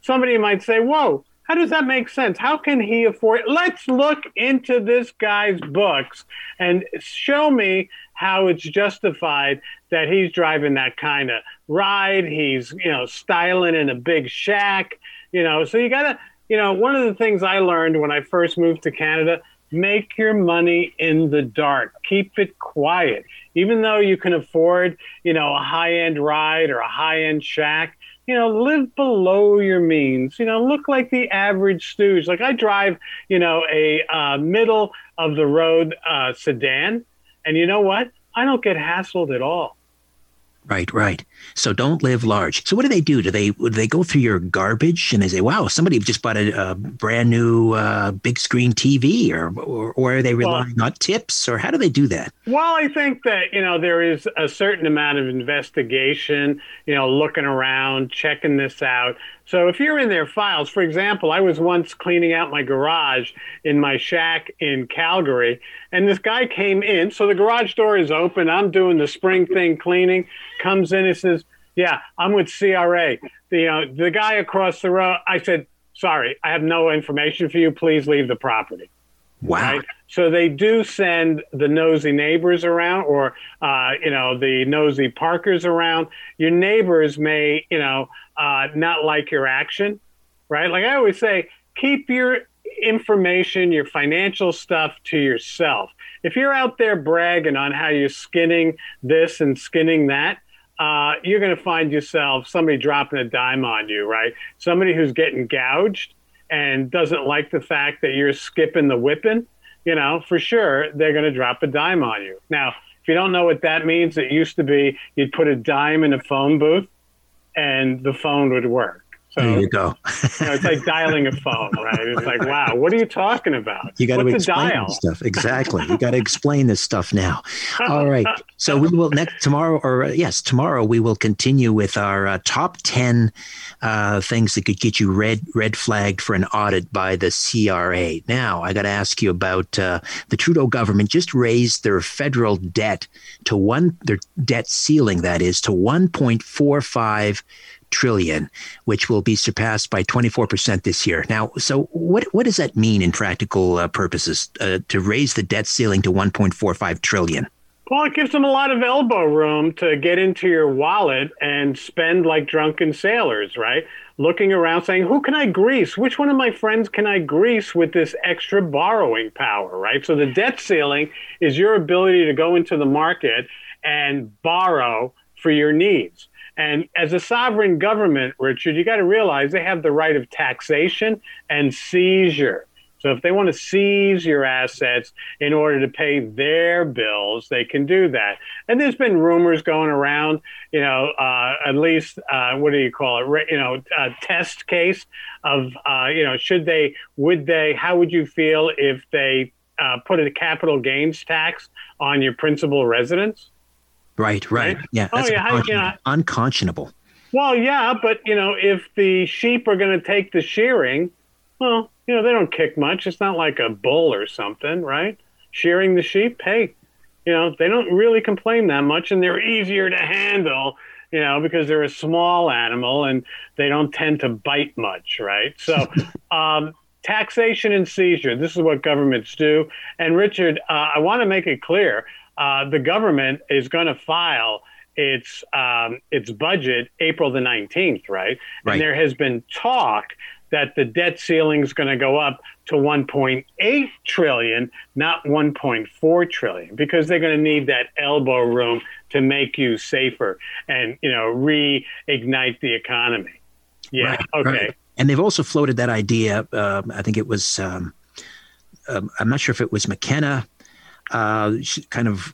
somebody might say, "Whoa, how does that make sense? How can he afford?" It? Let's look into this guy's books and show me how it's justified that he's driving that kind of ride. He's you know styling in a big shack. You know, so you gotta you know, one of the things I learned when I first moved to Canada make your money in the dark. Keep it quiet. Even though you can afford, you know, a high end ride or a high end shack, you know, live below your means. You know, look like the average stooge. Like I drive, you know, a uh, middle of the road uh, sedan, and you know what? I don't get hassled at all. Right, right. So don't live large. So what do they do? Do they do they go through your garbage and they say, "Wow, somebody just bought a, a brand new uh, big screen TV," or, or, or are they relying well, on tips, or how do they do that? Well, I think that you know there is a certain amount of investigation. You know, looking around, checking this out. So if you're in their files, for example, I was once cleaning out my garage in my shack in Calgary, and this guy came in. So the garage door is open. I'm doing the spring thing cleaning. Comes in and says, "Yeah, I'm with CRA." The uh, the guy across the road. I said, "Sorry, I have no information for you. Please leave the property." Wow. Right? So they do send the nosy neighbors around, or uh, you know, the nosy parkers around. Your neighbors may, you know, uh, not like your action, right? Like I always say, keep your information, your financial stuff to yourself. If you're out there bragging on how you're skinning this and skinning that, uh, you're going to find yourself somebody dropping a dime on you, right? Somebody who's getting gouged and doesn't like the fact that you're skipping the whipping, you know, for sure they're going to drop a dime on you. Now, if you don't know what that means, it used to be you'd put a dime in a phone booth and the phone would work. So there you go. you know, it's like dialing a phone, right? It's like, wow, what are you talking about? You got to explain dial? this stuff. Exactly. you got to explain this stuff now. All right. So we will next tomorrow, or uh, yes, tomorrow we will continue with our uh, top ten uh, things that could get you red red flagged for an audit by the CRA. Now I got to ask you about uh, the Trudeau government just raised their federal debt to one their debt ceiling that is to one point four five trillion, which will be surpassed by 24% this year. Now, so what what does that mean in practical uh, purposes uh, to raise the debt ceiling to 1.45 trillion? Well, it gives them a lot of elbow room to get into your wallet and spend like drunken sailors, right? Looking around saying, who can I grease? Which one of my friends can I grease with this extra borrowing power, right? So the debt ceiling is your ability to go into the market and borrow for your needs. And as a sovereign government, Richard, you got to realize they have the right of taxation and seizure. So if they want to seize your assets in order to pay their bills, they can do that. And there's been rumors going around, you know, uh, at least uh, what do you call it? You know, a test case of, uh, you know, should they, would they, how would you feel if they uh, put a capital gains tax on your principal residence? Right, right. Right? Yeah, Oh, that's yeah, how- unconscionable. yeah. unconscionable. Well, yeah, but you know, if the sheep are going to take the shearing, well, you know, they don't kick much. It's not like a bull or something, right? Shearing the sheep, hey, you know, they don't really complain that much, and they're easier to handle, you know, because they're a small animal and they don't tend to bite much, right? So, [laughs] um, taxation and seizure. This is what governments do. And Richard, uh, I want to make it clear: uh, the government is going to file its um, its budget April the nineteenth, right? Right. And there has been talk that the debt ceiling is going to go up to 1.8 trillion, not 1.4 trillion, because they're going to need that elbow room to make you safer and you know reignite the economy. Yeah. Right, okay. right. And they've also floated that idea. Um, I think it was. Um, um, I'm not sure if it was McKenna, uh, kind of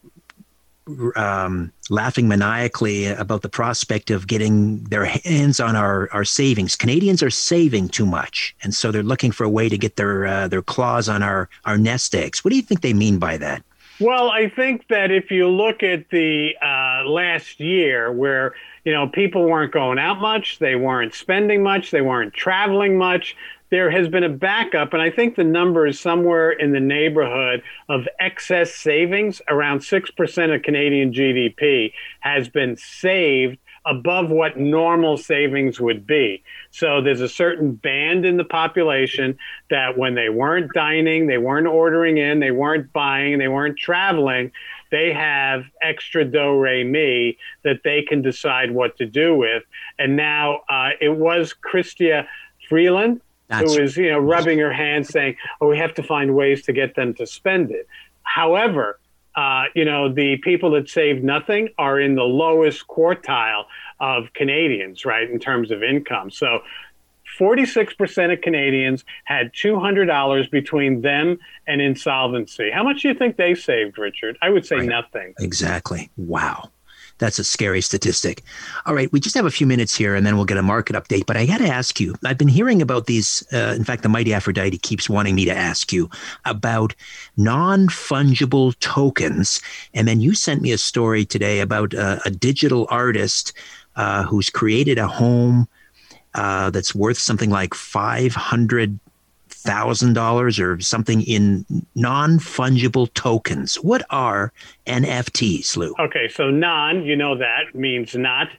um, laughing maniacally about the prospect of getting their hands on our, our savings. Canadians are saving too much, and so they're looking for a way to get their uh, their claws on our our nest eggs. What do you think they mean by that? Well, I think that if you look at the uh, last year where, you know, people weren't going out much, they weren't spending much, they weren't traveling much, there has been a backup. And I think the number is somewhere in the neighborhood of excess savings. Around 6% of Canadian GDP has been saved above what normal savings would be. So there's a certain band in the population that when they weren't dining, they weren't ordering in, they weren't buying, they weren't traveling, they have extra do re mi that they can decide what to do with. And now uh, it was Chrystia Freeland That's- who is you know rubbing her hands saying, "Oh, we have to find ways to get them to spend it." However, uh, you know the people that save nothing are in the lowest quartile of Canadians, right, in terms of income. So. 46% of Canadians had $200 between them and insolvency. How much do you think they saved, Richard? I would say nothing. Exactly. Wow. That's a scary statistic. All right, we just have a few minutes here and then we'll get a market update. But I got to ask you I've been hearing about these. Uh, in fact, the Mighty Aphrodite keeps wanting me to ask you about non fungible tokens. And then you sent me a story today about uh, a digital artist uh, who's created a home uh, that's worth something like 500 thousand dollars or something in non-fungible tokens. What are NFTs, Lou? Okay, so non, you know that means not.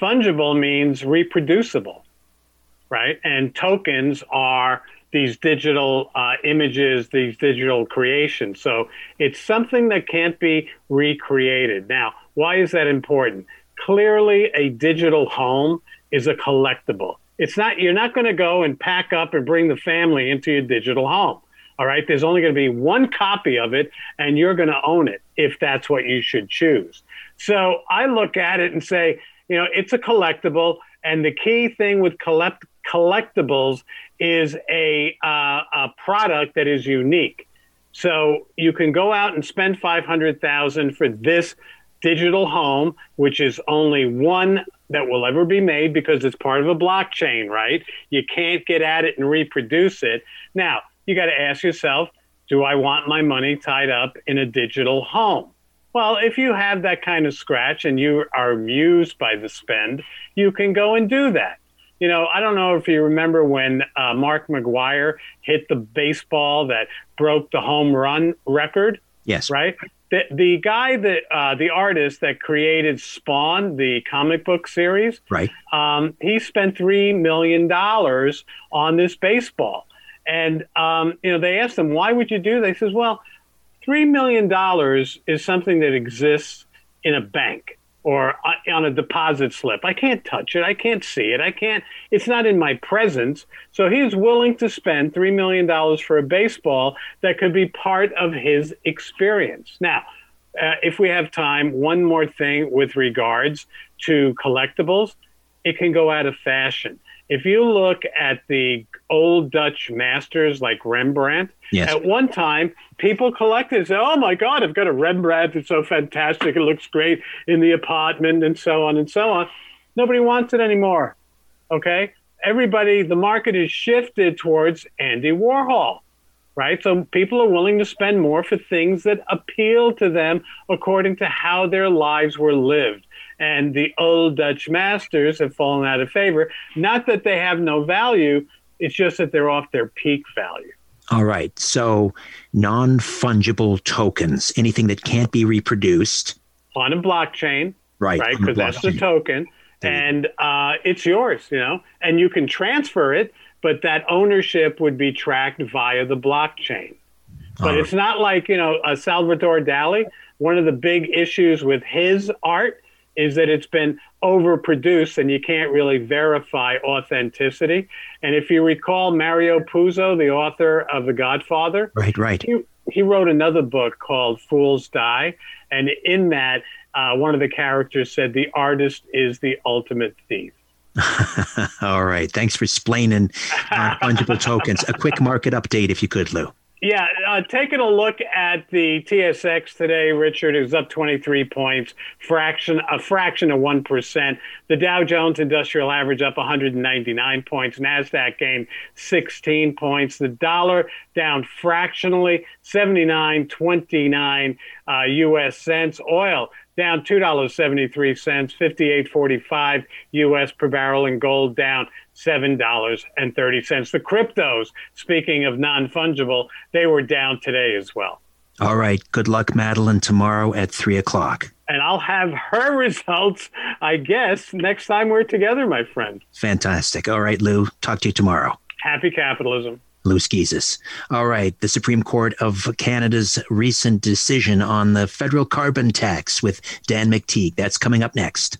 Fungible means reproducible, right? And tokens are these digital uh, images, these digital creations. So it's something that can't be recreated. Now, why is that important? Clearly, a digital home is a collectible. It's not, you're not going to go and pack up and bring the family into your digital home. All right. There's only going to be one copy of it, and you're going to own it if that's what you should choose. So I look at it and say, you know, it's a collectible. And the key thing with collect- collectibles is a, uh, a product that is unique. So you can go out and spend 500,000 for this digital home, which is only one that will ever be made because it's part of a blockchain, right? You can't get at it and reproduce it. Now, you got to ask yourself, do I want my money tied up in a digital home? Well, if you have that kind of scratch and you are amused by the spend, you can go and do that. You know, I don't know if you remember when uh, Mark McGwire hit the baseball that broke the home run record. Yes. Right? The, the guy that, uh, the artist that created Spawn, the comic book series, right? Um, he spent $3 million on this baseball. And, um, you know, they asked him, why would you do this? He says, well, $3 million is something that exists in a bank or on a deposit slip. I can't touch it. I can't see it. I can't, it's not in my presence. So he's willing to spend $3 million for a baseball that could be part of his experience. Now, uh, if we have time, one more thing with regards to collectibles, it can go out of fashion. If you look at the old Dutch masters like Rembrandt, yes. at one time people collected say, "Oh my God, I've got a Rembrandt! It's so fantastic! It looks great in the apartment, and so on and so on." Nobody wants it anymore. Okay, everybody, the market is shifted towards Andy Warhol, right? So people are willing to spend more for things that appeal to them according to how their lives were lived and the old Dutch masters have fallen out of favor. Not that they have no value, it's just that they're off their peak value. All right. So non fungible tokens, anything that can't be reproduced on a blockchain. Right. Right. Because that's the token. And uh, it's yours, you know, and you can transfer it, but that ownership would be tracked via the blockchain. But it's not like, you know, uh, Salvador Dali. One of the big issues with his art is that it's been overproduced and you can't really verify authenticity. And if you recall Mario Puzo, the author of The Godfather, right, right, he, he wrote another book called Fools Die, and in that, uh, one of the characters said the artist is the ultimate thief. [laughs] All right, thanks for explaining fungible tokens. A quick market update, if you could, Lou. Yeah, uh, taking a look at the TSX today, Richard is up 23 points, fraction a fraction of one percent. The Dow Jones Industrial Average up 199 points. Nasdaq gained 16 points. The dollar down fractionally, 79.29 uh, U.S. cents. Oil down $2.73, 58.45 US per barrel, and gold down $7.30. The cryptos, speaking of non fungible, they were down today as well. All right. Good luck, Madeline, tomorrow at 3 o'clock. And I'll have her [laughs] results, I guess, next time we're together, my friend. Fantastic. All right, Lou. Talk to you tomorrow. Happy capitalism. Lou Schizas. All right. The Supreme Court of Canada's recent decision on the federal carbon tax with Dan McTeague. That's coming up next.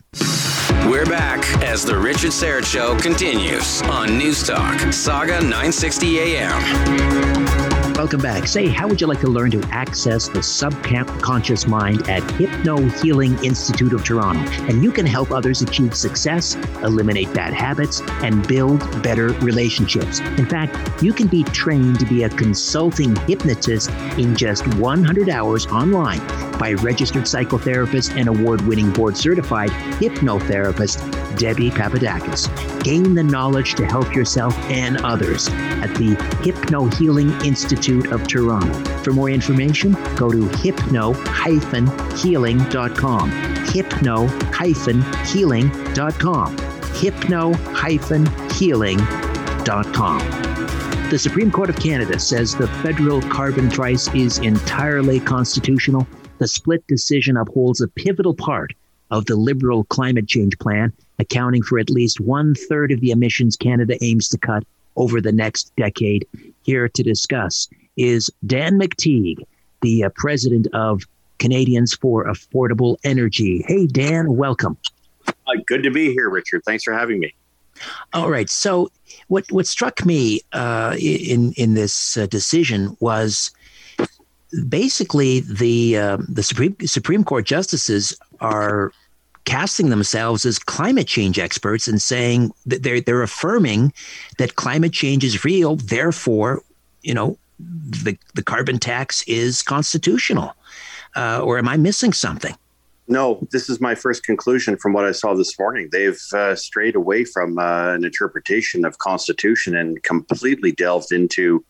We're back as the Richard Syrett Show continues on News Talk, Sauga 960 AM. Welcome back. Say, how would you like to learn to access the subconscious mind at Hypno Healing Institute of Toronto? And you can help others achieve success, eliminate bad habits, and build better relationships. In fact, you can be trained to be a consulting hypnotist in just 100 hours online by registered psychotherapist and award winning board certified hypnotherapist Debbie Papadakis. Gain the knowledge to help yourself and others at the Hypno Healing Institute of Toronto. For more information, go to hypno-healing.com. Hypno-healing.com. Hypno-healing.com. The Supreme Court of Canada says the federal carbon price is entirely constitutional. The split decision upholds a pivotal part of the Liberal climate change plan, accounting for at least one third of the emissions Canada aims to cut over the next decade. Here to discuss is Dan McTeague, the uh, president of Canadians for Affordable Energy. Hey, Dan, welcome. Uh, good to be here, Richard. Thanks for having me. All right. So, what what struck me uh, in in this uh, decision was basically the uh, the Supreme Supreme Court justices are casting themselves as climate change experts and saying that they're they're affirming that climate change is real. Therefore, you know, the the carbon tax is constitutional. Uh, or am I missing something? No, this is my first conclusion from what I saw this morning. They've uh, strayed away from uh, an interpretation of Constitution and completely delved into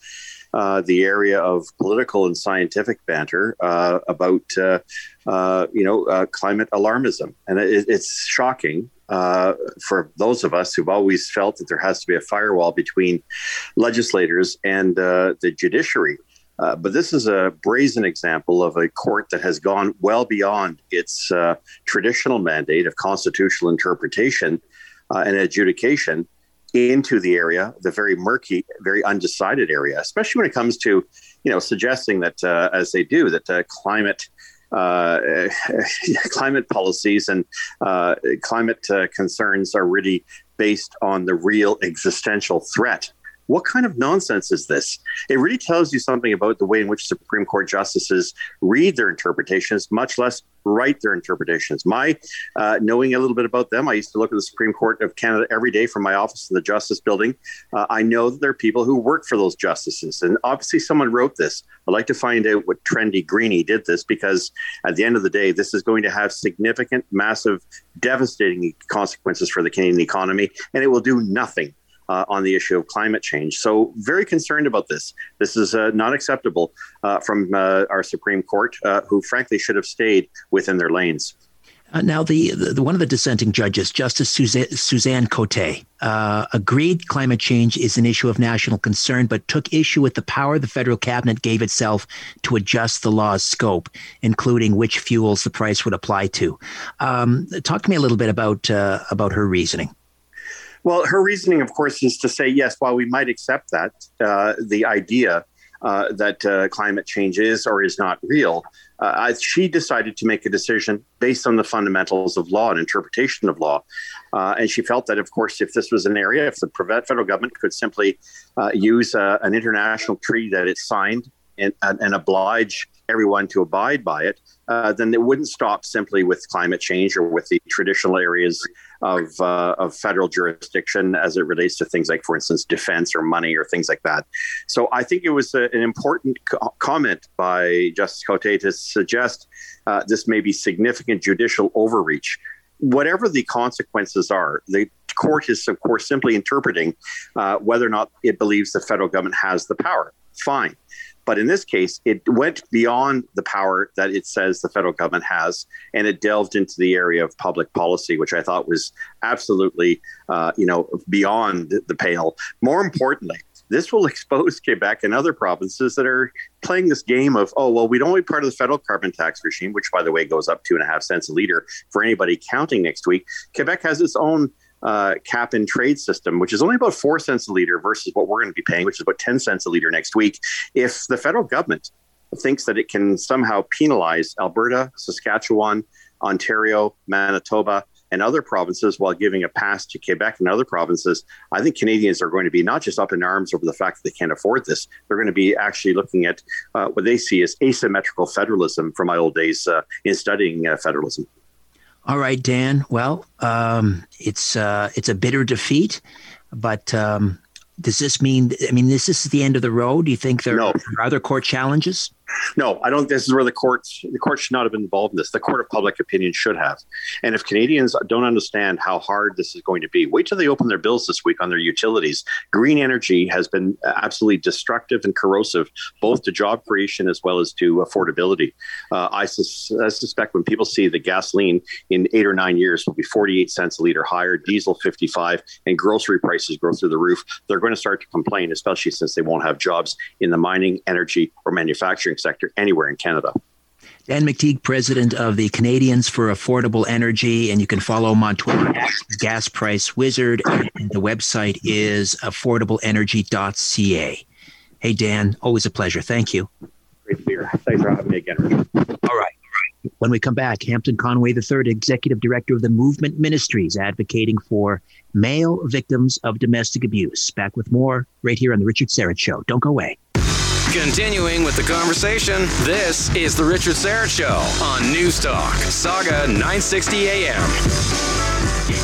uh, the area of political and scientific banter uh, about, uh, uh, you know, climate alarmism, and it, it's shocking. for those of us who've always felt that there has to be a firewall between legislators and the judiciary, uh, but this is a brazen example of a court that has gone well beyond its uh, traditional mandate of constitutional interpretation uh, and adjudication into the area, the very murky, very undecided area, especially when it comes to, you know, suggesting that, uh, as they do, that uh, climate. [laughs] climate policies and climate concerns are really based on the real existential threat what kind of nonsense is this? It really tells you something about the way in which Supreme Court justices read their interpretations, much less write their interpretations. My uh, knowing a little bit about them, I used to look at the Supreme Court of Canada every day from my office in the Justice Building. Uh, I know that there are people who work for those justices, and obviously someone wrote this. I'd like to find out what trendy greenie did this because at the end of the day, this is going to have significant, massive, devastating consequences for the Canadian economy, and it will do nothing uh, on the issue of climate change. So, very concerned about this. This is uh, not acceptable uh, from uh, our Supreme Court, uh, who frankly should have stayed within their lanes. Uh, now, the, the, one of the dissenting judges, Justice Suzanne, Suzanne Cote, agreed climate change is an issue of national concern, but took issue with the power the federal cabinet gave itself to adjust the law's scope, including which fuels the price would apply to. Um, talk to me a little bit about about her reasoning. Well, her reasoning, of course, is to say yes. While we might accept that uh, the idea uh, that uh, climate change is or is not real, uh, she decided to make a decision based on the fundamentals of law and interpretation of law. Uh, and she felt that, of course, if this was an area, if the federal government could simply uh, use an international treaty that it signed and, and oblige everyone to abide by it, uh, then it wouldn't stop simply with climate change or with the traditional areas of, uh, of federal jurisdiction as it relates to things like, for instance, defense or money or things like that. So I think it was a, an important co- comment by Justice Cote to suggest uh, this may be significant judicial overreach. Whatever the consequences are, the court is, of course, simply interpreting uh, whether or not it believes the federal government has the power. Fine. But in this case, it went beyond the power that it says the federal government has, and it delved into the area of public policy, which I thought was absolutely, uh, you know, beyond the pale. More importantly, this will [laughs] expose Quebec and other provinces that are playing this game of, oh, well, we don't want to be part of the federal carbon tax regime, which, by the way, goes up two and a half cents a liter for anybody counting next week. Quebec has its own uh, cap and trade system, which is only about four cents a liter versus what we're going to be paying, which is about 10 cents a liter next week. If the federal government thinks that it can somehow penalize Alberta, Saskatchewan, Ontario, Manitoba, and other provinces while giving a pass to Quebec and other provinces, I think Canadians are going to be not just up in arms over the fact that they can't afford this. They're going to be actually looking at uh, what they see as asymmetrical federalism from my old days uh, in studying uh, federalism. All right, Dan. Well, um, it's uh, it's a bitter defeat, but um, does this mean? I mean, this is the end of the road. Do you think there no. are other court challenges? No, I don't. This is where the courts the court should not have been involved in this. The court of public opinion should have. And if Canadians don't understand how hard this is going to be, wait till they open their bills this week on their utilities. Green energy has been absolutely destructive and corrosive, both to job creation as well as to affordability. Uh, I, sus- I suspect when people see the gasoline in eight or nine years will be 48 cents a liter higher, diesel 55, and grocery prices go through the roof, they're going to start to complain, especially since they won't have jobs in the mining, energy, or manufacturing sector anywhere in Canada. Dan McTeague, president of the Canadians for Affordable Energy, and you can follow him on Twitter at Gas Price Wizard. And the website is affordableenergy.ca. Hey, Dan, always a pleasure. Thank you. Great to be here. Thanks for having me again, Richard. All right. When we come back, Hampton Conway III, Executive Director of the Movement Ministries, advocating for male victims of domestic abuse. Back with more right here on The Richard Syrett Show. Don't go away. Continuing with the conversation, this is The Richard Syrett Show on News Talk, Sauga 960 AM.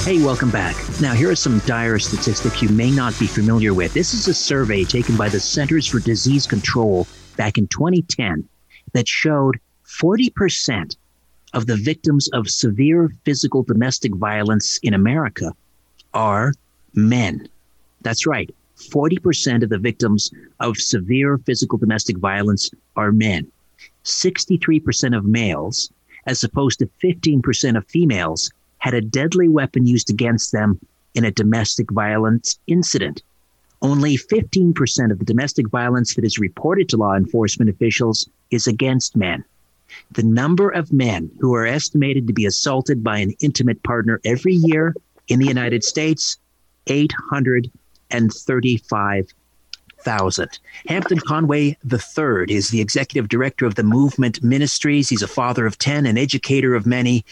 Hey, welcome back. Now, here are some dire statistics you may not be familiar with. This is a survey taken by the Centers for Disease Control back in 2010 that showed 40% of the victims of severe physical domestic violence in America are men. That's right. 40% of the victims of severe physical domestic violence are men. 63% of males, as opposed to 15% of females, had a deadly weapon used against them in a domestic violence incident. Only 15% of the domestic violence that is reported to law enforcement officials is against men. The number of men who are estimated to be assaulted by an intimate partner every year in the United States, 800 and 35,000. Hampton Conway III is the executive director of the Movement Ministries. He's a father of 10, an educator of many,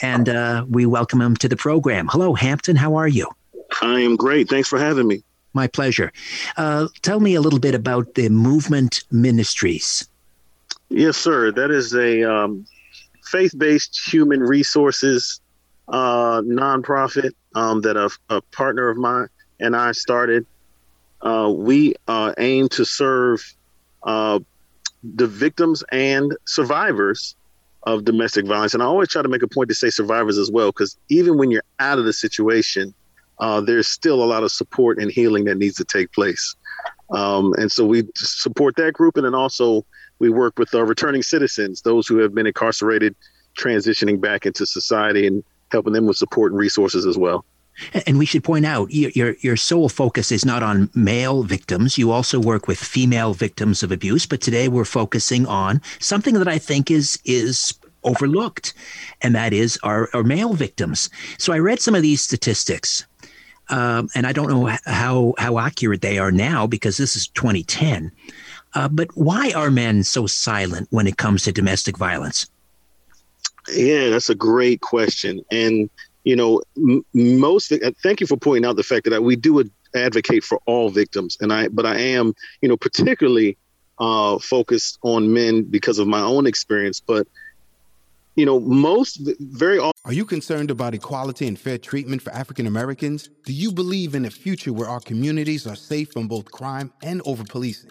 and uh, we welcome him to the program. Hello, Hampton. How are you? I am great. Thanks for having me. My pleasure. Uh, tell me a little bit about the Movement Ministries. Yes, sir. That is a um, faith based human resources uh, nonprofit um, that a, a partner of mine and I started, uh, we uh, aim to serve uh, the victims and survivors of domestic violence. And I always try to make a point to say survivors as well, because even when you're out of the situation, uh, there's still a lot of support and healing that needs to take place. Um, and so we support that group. And then also we work with our returning citizens, those who have been incarcerated, transitioning back into society and helping them with support and resources as well. And we should point out your your sole focus is not on male victims. You also work with female victims of abuse, but today we're focusing on something that I think is is overlooked, and that is our, our male victims. So I read some of these statistics, um, and I don't know how how accurate they are now because this is 2010. Uh, but why are men so silent when it comes to domestic violence? Yeah, that's a great question, and you know, m- most. Uh, thank you for pointing out the fact that we do advocate for all victims, and I, but I am, you know, particularly uh, focused on men because of my own experience. But you know, most very often. Are you concerned about equality and fair treatment for African Americans? Do you believe in a future where our communities are safe from both crime and over policing?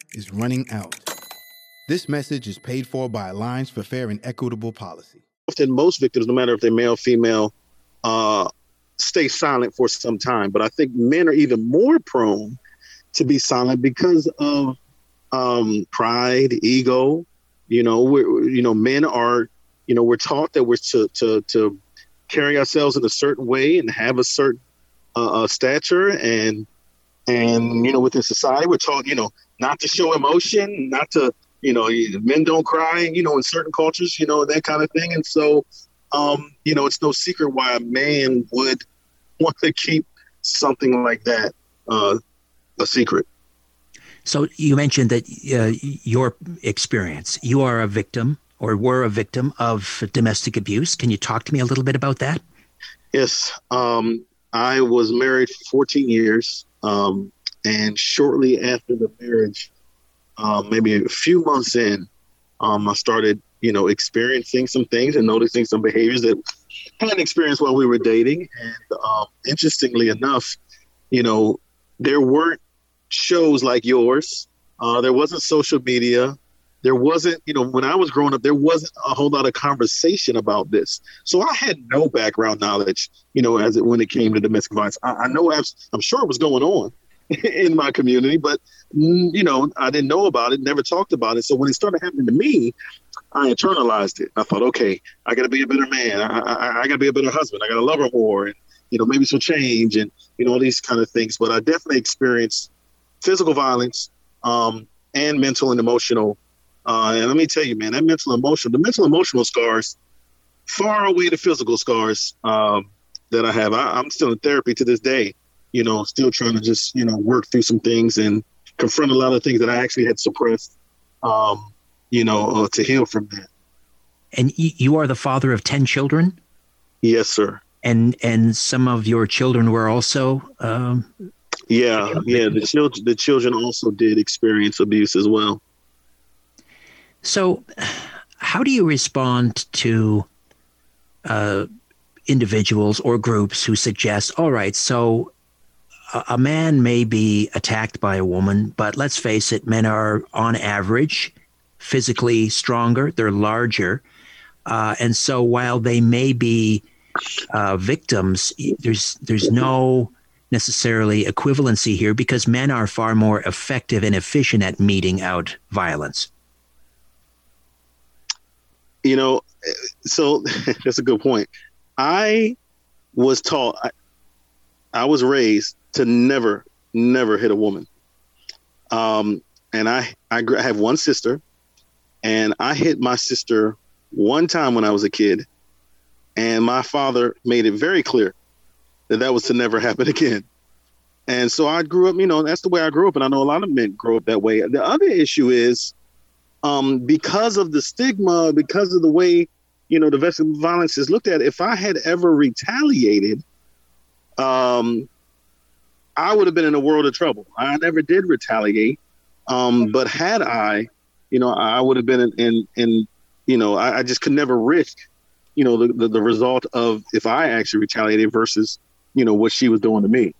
is running out. This message is paid for by Alliance for Fair and Equitable Policy. Often, most victims, no matter if they're male, female, uh, stay silent for some time. But I think men are even more prone to be silent because of um, pride, ego. You know, we're you know men are you know we're taught that we're to to to carry ourselves in a certain way and have a certain uh, uh, stature and and you know within society we're taught you know not to show emotion, not to you know men don't cry. You know in certain cultures, you know that kind of thing, and so um, you know it's no secret why a man would want to keep something like that uh, a secret. So you mentioned that uh, your experience, you are a victim or were a victim of domestic abuse. Can you talk to me a little bit about that? Yes. Um, I was married for 14 years. Um, and shortly after the marriage, uh, maybe a few months in, um, I started, you know, experiencing some things and noticing some behaviors that I hadn't experienced while we were dating. And um, interestingly enough, you know, there weren't shows like yours. Uh, there wasn't social media. There wasn't, you know, when I was growing up, there wasn't a whole lot of conversation about this. So I had no background knowledge, you know, as it when it came to domestic violence. I, I know, I'm sure it was going on [laughs] in my community, but mm, you know, I didn't know about it, never talked about it. So when it started happening to me, I internalized it. I thought, okay, I got to be a better man. I, I, I got to be a better husband. I got to love her more, and you know, maybe some change, and you know, all these kind of things. But I definitely experienced physical violence um, and mental and emotional uh, and let me tell you, man, that mental emotional, the mental emotional scars, far away the physical scars um, that I have. I, I'm still in therapy to this day. You know, still trying to just you know work through some things and confront a lot of things that I actually had suppressed. Um, you know, uh, to heal from that. And you are the father of ten children. Yes, sir. And and some of your children were also. Um, yeah, yeah. The children the children also did experience abuse as well. So, how do you respond to uh, individuals or groups who suggest, all right, so a, man may be attacked by a woman, but let's face it, men are on average physically stronger, they're larger. Uh, and so while they may be uh, victims, there's there's no necessarily equivalency here because men are far more effective and efficient at meeting out violence. You know, so [laughs] that's a good point. I was taught, I, I was raised to never, never hit a woman. Um, and I, I, I have one sister, and I hit my sister one time when I was a kid, and my father made it very clear that that was to never happen again. And so I grew up, you know, that's the way I grew up, and I know a lot of men grow up that way. The other issue is um, because of the stigma, because of the way you know domestic violence is looked at. If I had ever retaliated, um, I would have been in a world of trouble. I never did retaliate, um, but had I, you know, I would have been in, in, in you know, I, I, just could never risk, you know, the, the the result of if I actually retaliated versus, you know, what she was doing to me.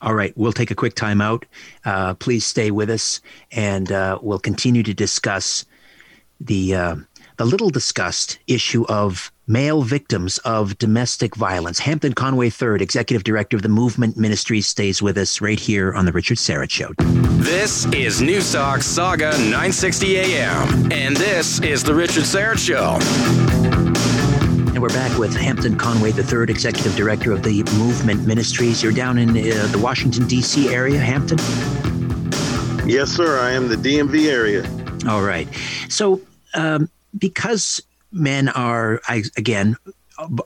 All right, we'll take a quick time out. Uh, please stay with us, and uh, we'll continue to discuss the uh, the little discussed issue of male victims of domestic violence. Hampton Conway III, Executive Director of the Movement Ministries, stays with us right here on the Richard Syrett Show. This is Newstalk Sauga 960 AM, and this is the Richard Syrett Show. And we're back with Hampton Conway III, Executive Director of the Movement Ministries. You're down in uh, the Washington, D.C. area, Hampton? Yes, sir. I am the DMV area. All right. So, um, because men are, I, again,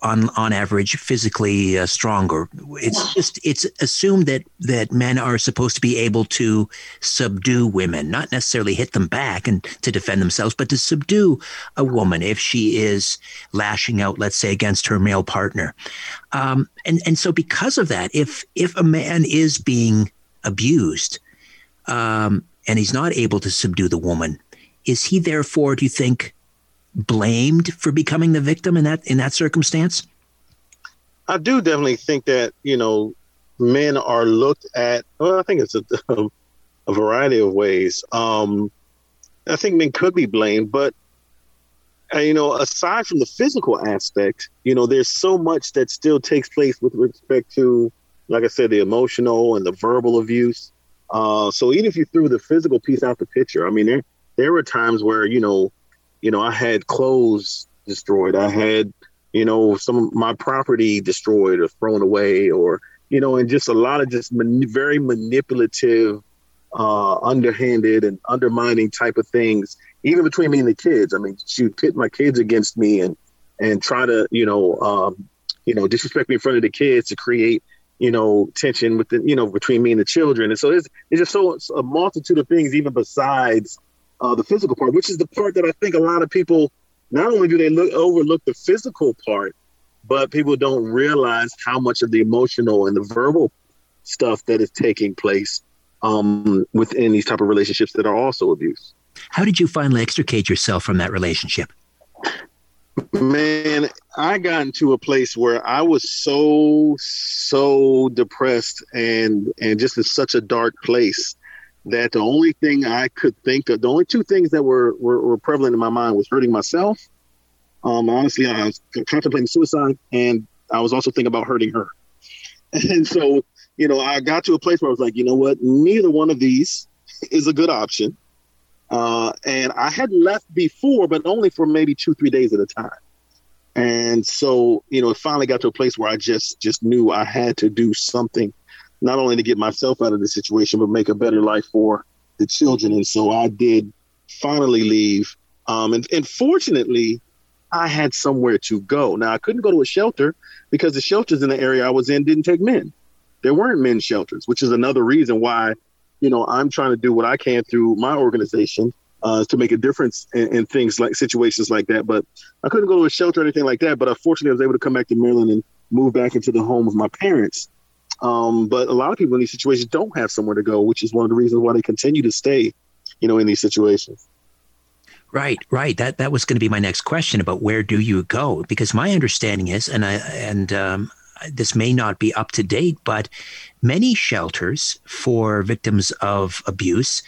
on on average physically uh, stronger. It's just it's assumed that that men are supposed to be able to subdue women, not necessarily hit them back and to defend themselves, but to subdue a woman if she is lashing out, let's say, against her male partner. Um, and and so because of that, if if a man is being abused, um, and he's not able to subdue the woman, is he therefore, do you think? Blamed for becoming the victim in that in that circumstance? I do definitely think that you know men are looked at. Well, I think it's a, [laughs] a variety of ways. Um, I think men could be blamed, but uh, you know, aside from the physical aspect, you know, there's so much that still takes place with respect to, like I said, the emotional and the verbal abuse. Uh, so even if you threw the physical piece out the picture, I mean, there there were times where you know you know, I had clothes destroyed. I had, you know, some of my property destroyed or thrown away, or you know, and just a lot of just man- very manipulative, uh, underhanded and undermining type of things, even between me and the kids. I mean, she would pit my kids against me and and try to, you know, um, you know, disrespect me in front of the kids to create, you know, tension with the, you know, between me and the children. And so it's, it's just so it's a multitude of things, even besides uh, the physical part, which is the part that I think a lot of people not only do they look overlook the physical part, but people don't realize how much of the emotional and the verbal stuff that is taking place um, within these type of relationships that are also abuse. How did you finally extricate yourself from that relationship? Man, I got into a place where I was so so depressed and and just in such a dark place that the only thing I could think of, the only two things that were were, were prevalent in my mind was hurting myself. Um, honestly, I was contemplating suicide, and I was also thinking about hurting her. [laughs] And so, you know, I got to a place where I was like, you know what, neither one of these is a good option. Uh, and I had left before, but only for maybe two, three days at a time. And so, you know, it finally got to a place where I just just knew I had to do something, not only to get myself out of the situation, but make a better life for the children. And so I did finally leave. Um, and, and fortunately, I had somewhere to go. Now I couldn't go to a shelter because the shelters in the area I was in didn't take men. There weren't men's shelters, which is another reason why you know, I'm trying to do what I can through my organization uh, to make a difference in, in, things like situations like that. But I couldn't go to a shelter or anything like that. But unfortunately, I was able to come back to Maryland and move back into the home of my parents. Um, but a lot of people in these situations don't have somewhere to go, which is one of the reasons why they continue to stay, you know, in these situations. Right, right. That that was going to be my next question about where do you go? Because my understanding is, and I and um, this may not be up to date, but many shelters for victims of abuse,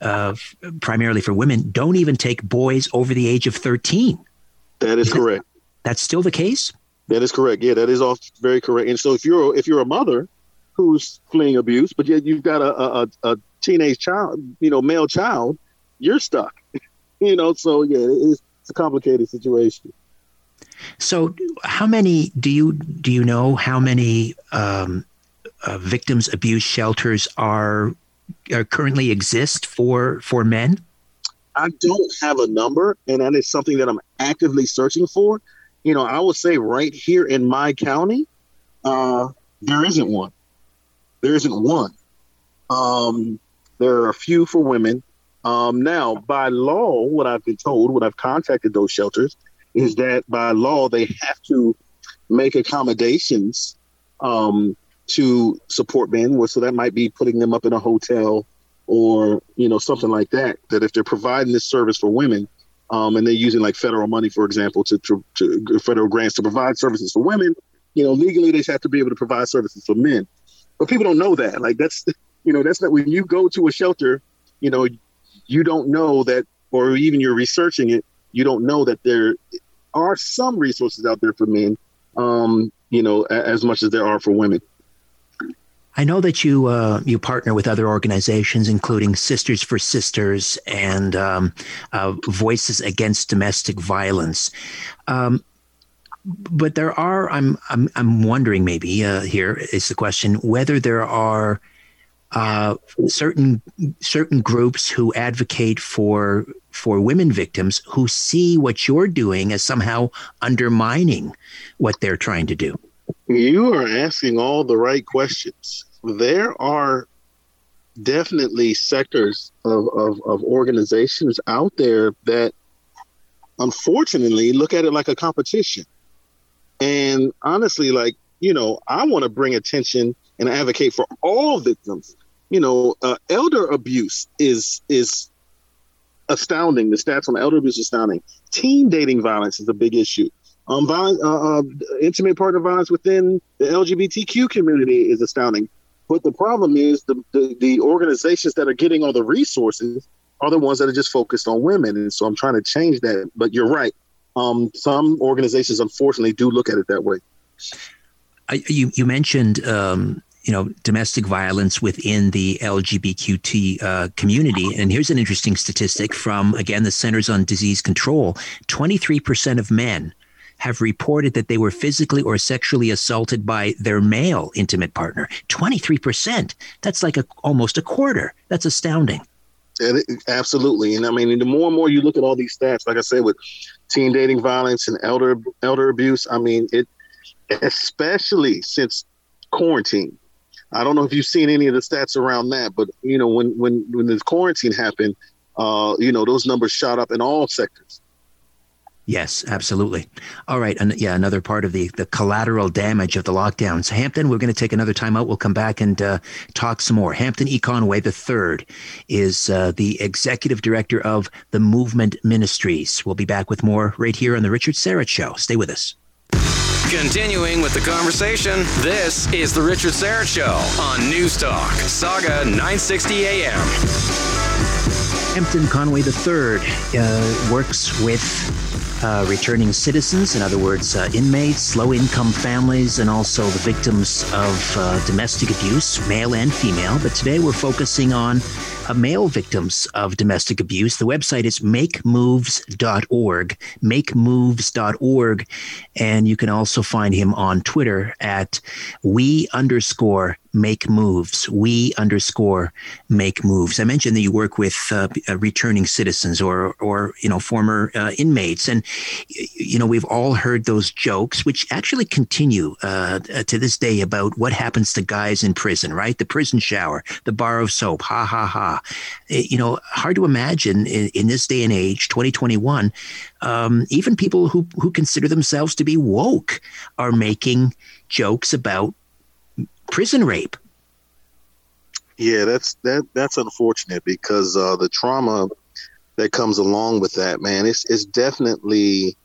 uh, primarily for women, don't even take boys over the age of 13. That is correct. That's still the case? That is correct. Yeah, that is all very correct. And so if you're if you're a mother who's fleeing abuse, but yet you've got a, a, a teenage child, you know, male child, you're stuck. [laughs] you know, so yeah, it's, it's a complicated situation. So, how many do you do you know how many um, uh, victims abuse shelters are, are currently exist for for men? I don't have a number, and that is something that I'm actively searching for. You know, I would say right here in my county, uh, there isn't one. There isn't one. Um, there are a few for women. Um, now, by law, what I've been told, when I've contacted those shelters, is that by law they have to make accommodations um, to support men. So that might be putting them up in a hotel or you know something like that. That if they're providing this service for women, um, and they're using like federal money, for example, to, to, to, federal grants to provide services for women, you know, legally they have to be able to provide services for men. But people don't know that. Like that's you know that's not when you go to a shelter, you know, you don't know that, or even you're researching it, you don't know that there are some resources out there for men, um, you know, as much as there are for women. I know that you uh, you partner with other organizations, including Sisters for Sisters and um, uh, Voices Against Domestic Violence. Um, but there are, I'm I'm I'm wondering maybe uh, here is the question whether there are uh, certain certain groups who advocate for for women victims who see what you're doing as somehow undermining what they're trying to do. You are asking all the right questions. There are definitely sectors of, of, of organizations out there that unfortunately look at it like a competition. And honestly, like, you know, I want to bring attention and advocate for all victims you know, uh, elder abuse is is astounding. The stats on elder abuse is astounding. Teen dating violence is a big issue. Um, violence, uh, uh, intimate partner violence within the LGBTQ community is astounding. But the problem is the, the, the organizations that are getting all the resources are the ones that are just focused on women, and so I'm trying to change that. But you're right. Um, some organizations, unfortunately, do look at it that way. I, you you mentioned um, you know domestic violence within the LGBTQ uh, community. And here's an interesting statistic from again the Centers on Disease Control: 23% of men have reported that they were physically or sexually assaulted by their male intimate partner. 23%. That's like a, almost a quarter. That's astounding. Absolutely. And I mean, the more and more you look at all these stats, like I said, with teen dating violence and elder elder abuse, I mean, it especially since quarantine, I don't know if you've seen any of the stats around that, but you know, when when when the quarantine happened, uh, you know, those numbers shot up in all sectors. Yes, absolutely. All right, and yeah, another part of the the collateral damage of the lockdowns. Hampton, we're going to take another time out. We'll come back and uh, talk some more. Hampton E. Conway III is uh, the executive director of the Movement Ministries. We'll be back with more right here on the Richard Syrett Show. Stay with us. Continuing with the conversation, this is the Richard Syrett Show on News Talk, Sauga 960 AM. Hampton Conway III uh, works with uh, returning citizens, in other words, uh, inmates, low income families, and also the victims of uh, domestic abuse, male and female. But today we're focusing on uh, male victims of domestic abuse. The website is makemoves.org, makemoves.org. And you can also find him on Twitter at we underscore make moves. We underscore make moves. I mentioned that you work with uh, uh, returning citizens or, or you know, former uh, inmates, and you know we've all heard those jokes, which actually continue uh, to this day about what happens to guys in prison. Right, the prison shower, the bar of soap, ha ha ha. It, eh, you know, hard to imagine in, in this day and age, 2021. Um, even people who who consider themselves to be woke are making jokes about prison rape. Yeah, that's that that's unfortunate because uh, the trauma that comes along with that, man, it's it's definitely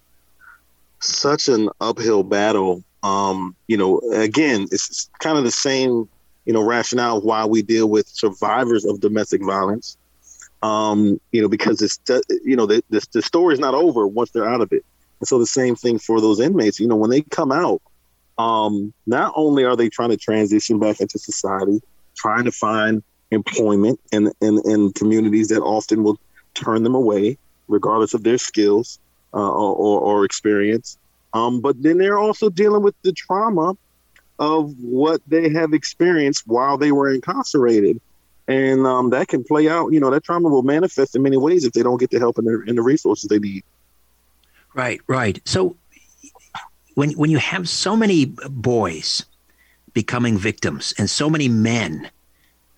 such an uphill battle. Um, you know, again, it's kind of the same, you know, rationale why we deal with survivors of domestic violence. Um, you know, because it's you know the, the the story's not over once they're out of it. And so the same thing for those inmates. You know, when they come out, um, not only are they trying to transition back into society, trying to find employment in, in, in communities that often will turn them away, regardless of their skills uh, or, or, experience. Um, but then they're also dealing with the trauma of what they have experienced while they were incarcerated. And um, that can play out, you know, that trauma will manifest in many ways if they don't get the help and the, and the resources they need. Right, right. So when when you have so many boys becoming victims and so many men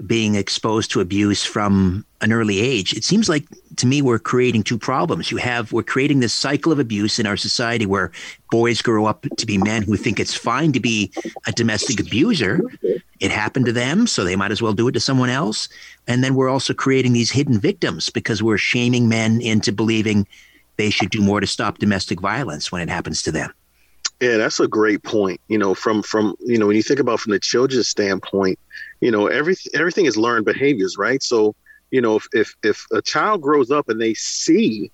being exposed to abuse from an early age, it seems like to me we're creating two problems. You have we're creating this cycle of abuse in our society where boys grow up to be men who think it's fine to be a domestic abuser. It happened to them, so they might as well do it to someone else. And then we're also creating these hidden victims because we're shaming men into believing they should do more to stop domestic violence when it happens to them. Yeah, that's a great point. You know, from from you know when you think about from the children's standpoint, you know every everything is learned behaviors, right? So you know if if, if a child grows up and they see,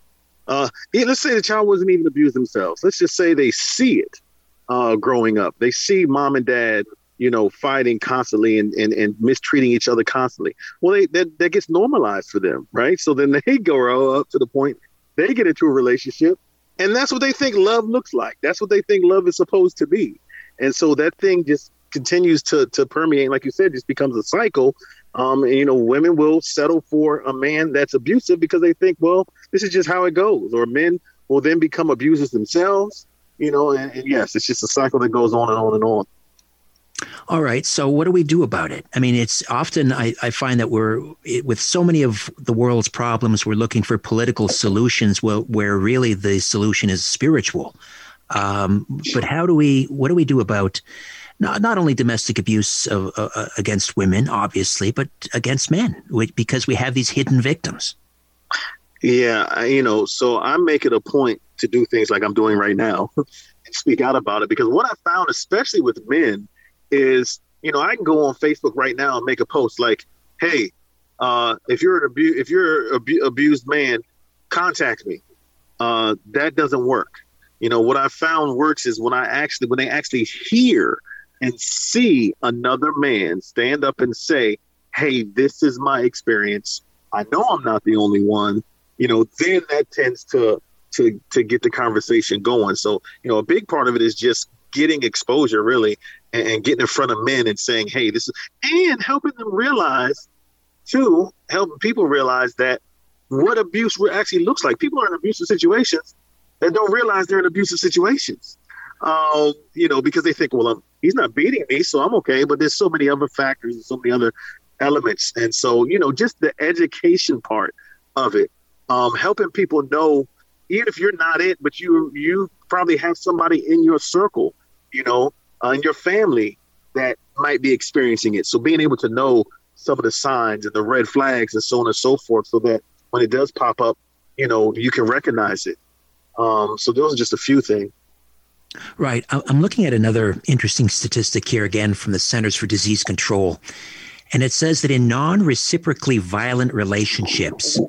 uh, let's say the child wasn't even abused themselves. Let's just say they see it uh, growing up. They see mom and dad, you know, fighting constantly and, and, and mistreating each other constantly. Well, they that, that gets normalized for them, right? So then [laughs] they grow up to the point they get into a relationship and that's what they think love looks like. That's what they think love is supposed to be. And so that thing just continues to to permeate. Like you said, just becomes a cycle. Um, and, you know, women will settle for a man that's abusive because they think, well, this is just how it goes. Or men will then become abusers themselves. You know, and, and yes, it's just a cycle that goes on and on and on. All right. So, what do we do about it? I mean, it's often I, I find that we're with so many of the world's problems, we're looking for political solutions where, where really the solution is spiritual. Um, but how do we, what do we do about not, not only domestic abuse of, uh, uh against women, obviously, but against men, because we have these hidden victims? Yeah. You know, so I make it a point to do things like I'm doing right now [laughs] and speak out about it because what I found, especially with men, is you know I can go on Facebook right now and make a post like, "Hey, uh, if you're an abu- if you're an abu- abused man, contact me." Uh, that doesn't work. You know what I found works is when I actually when they actually hear and see another man stand up and say, "Hey, this is my experience. I know I'm not the only one." You know, then that tends to to to get the conversation going. So, you know, a big part of it is just getting exposure really and, and getting in front of men and saying, hey, this is, and helping them realize, too, helping people realize that what abuse actually looks like. People are in abusive situations that don't realize they're in abusive situations. Um, you know, because they think, well, I'm, he's not beating me, so I'm okay. But there's so many other factors and so many other elements. And so, you know, just the education part of it, um, helping people know even if you're not it, but you you probably have somebody in your circle, you know, uh, in your family that might be experiencing it. So being able to know some of the signs and the red flags and so on and so forth, so that when it does pop up, you know, you can recognize it. Um, so those are just a few things. Right. I'm looking at another interesting statistic here again from the Centers for Disease Control. And it says that in non reciprocally violent relationships,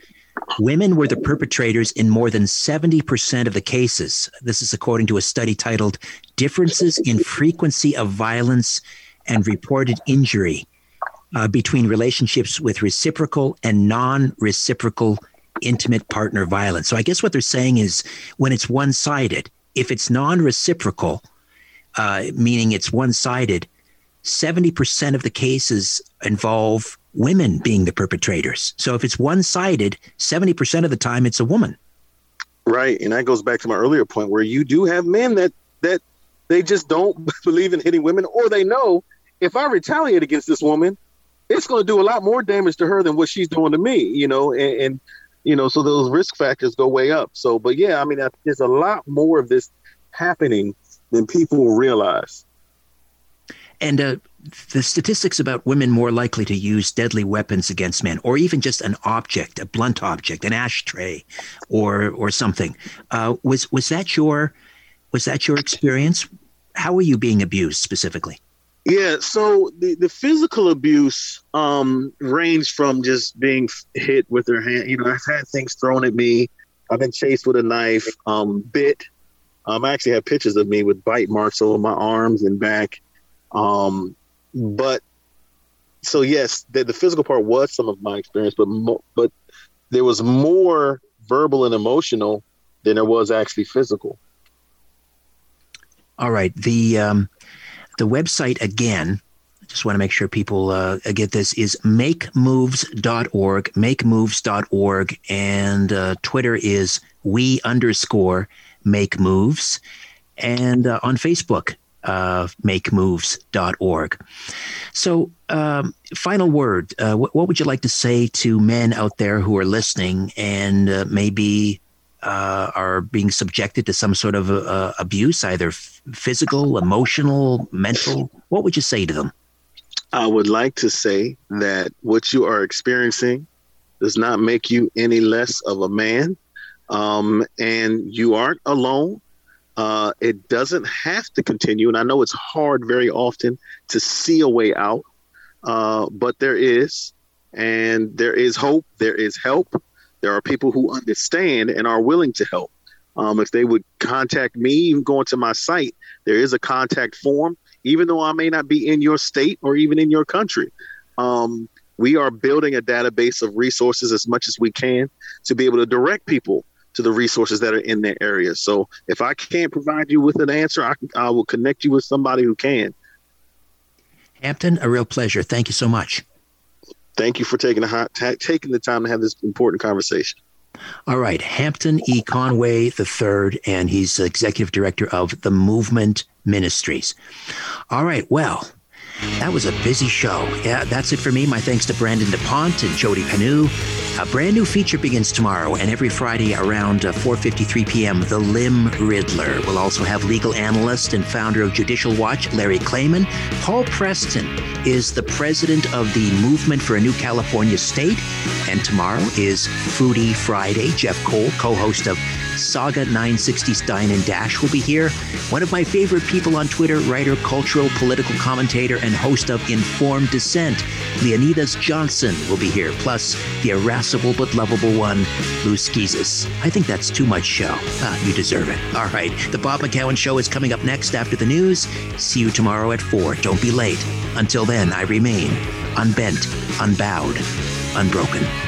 women were the perpetrators in more than 70% of the cases. This is according to a study titled Differences in Frequency of Violence and Reported Injury uh, Between Relationships with Reciprocal and Non Reciprocal Intimate Partner Violence. So I guess what they're saying is when it's one sided, if it's non reciprocal, uh, meaning it's one sided, 70% of the cases involve women being the perpetrators. So if it's one sided, 70% of the time it's a woman. Right. And that goes back to my earlier point where you do have men that, that they just don't [laughs] believe in hitting women or they know if I retaliate against this woman, it's going to do a lot more damage to her than what she's doing to me, you know, and, and you know, so those risk factors go way up. So, but yeah, I mean, there's a lot more of this happening than people realize. And uh, the statistics about women more likely to use deadly weapons against men, or even just an object, a blunt object, an ashtray, or or something. Uh, was was that your was that your experience? How were you being abused specifically? Yeah, so the, the physical abuse um, ranged from just being hit with their hand. You know, I've had things thrown at me. I've been chased with a knife, um, bit. Um, I actually have pictures of me with bite marks over my arms and back. Um, but so yes, the, the, physical part was some of my experience, but mo- but there was more verbal and emotional than there was actually physical. All right, the um, the website again. Just want to make sure people uh, get this is makemoves.org, makemoves.org, and uh, Twitter is we underscore make moves, and uh, on Facebook uh, makemoves.org. So, um, final word. Uh, what, what, would you like to say to men out there who are listening and uh, maybe uh, are being subjected to some sort of uh, abuse, either f- physical, emotional, mental? What would you say to them? I would like to say that what you are experiencing does not make you any less of a man. Um, and you aren't alone. Uh, it doesn't have to continue. And I know it's hard very often to see a way out, uh, but there is. And there is hope. There is help. There are people who understand and are willing to help. Um, if they would contact me, even going to my site, there is a contact form, even though I may not be in your state or even in your country. Um, we are building a database of resources as much as we can to be able to direct people to the resources that are in their area. So if I can't provide you with an answer, I, I will connect you with somebody who can. Hampton, a real pleasure. Thank you so much. Thank you for taking the t- taking the time to have this important conversation. All right, Hampton E. Conway III, and he's executive director of the Movement Ministries. All right, well, that was a busy show. Yeah, that's it for me. My thanks to Brandon DuPont and Jody Panu. A brand new feature begins tomorrow and every Friday around 4:53 uh, p.m. The Lim Riddler will also have legal analyst and founder of Judicial Watch Larry Klayman. Paul Preston is the president of the Movement for a New California State, and tomorrow is Foodie Friday. Jeff Cole, co-host of Sauga 960 Dine and Dash will be here. One of my favorite people on Twitter, writer, cultural, political commentator, and host of Informed Dissent, Leonydus Johnson will be here. Plus, the irascible but lovable one, Lou Schizas. I think that's too much show. Ah, you deserve it. All right, the Bob McCown Show is coming up next after the news. See you tomorrow at 4. Don't be late. Until then, I remain unbent, unbowed, unbroken.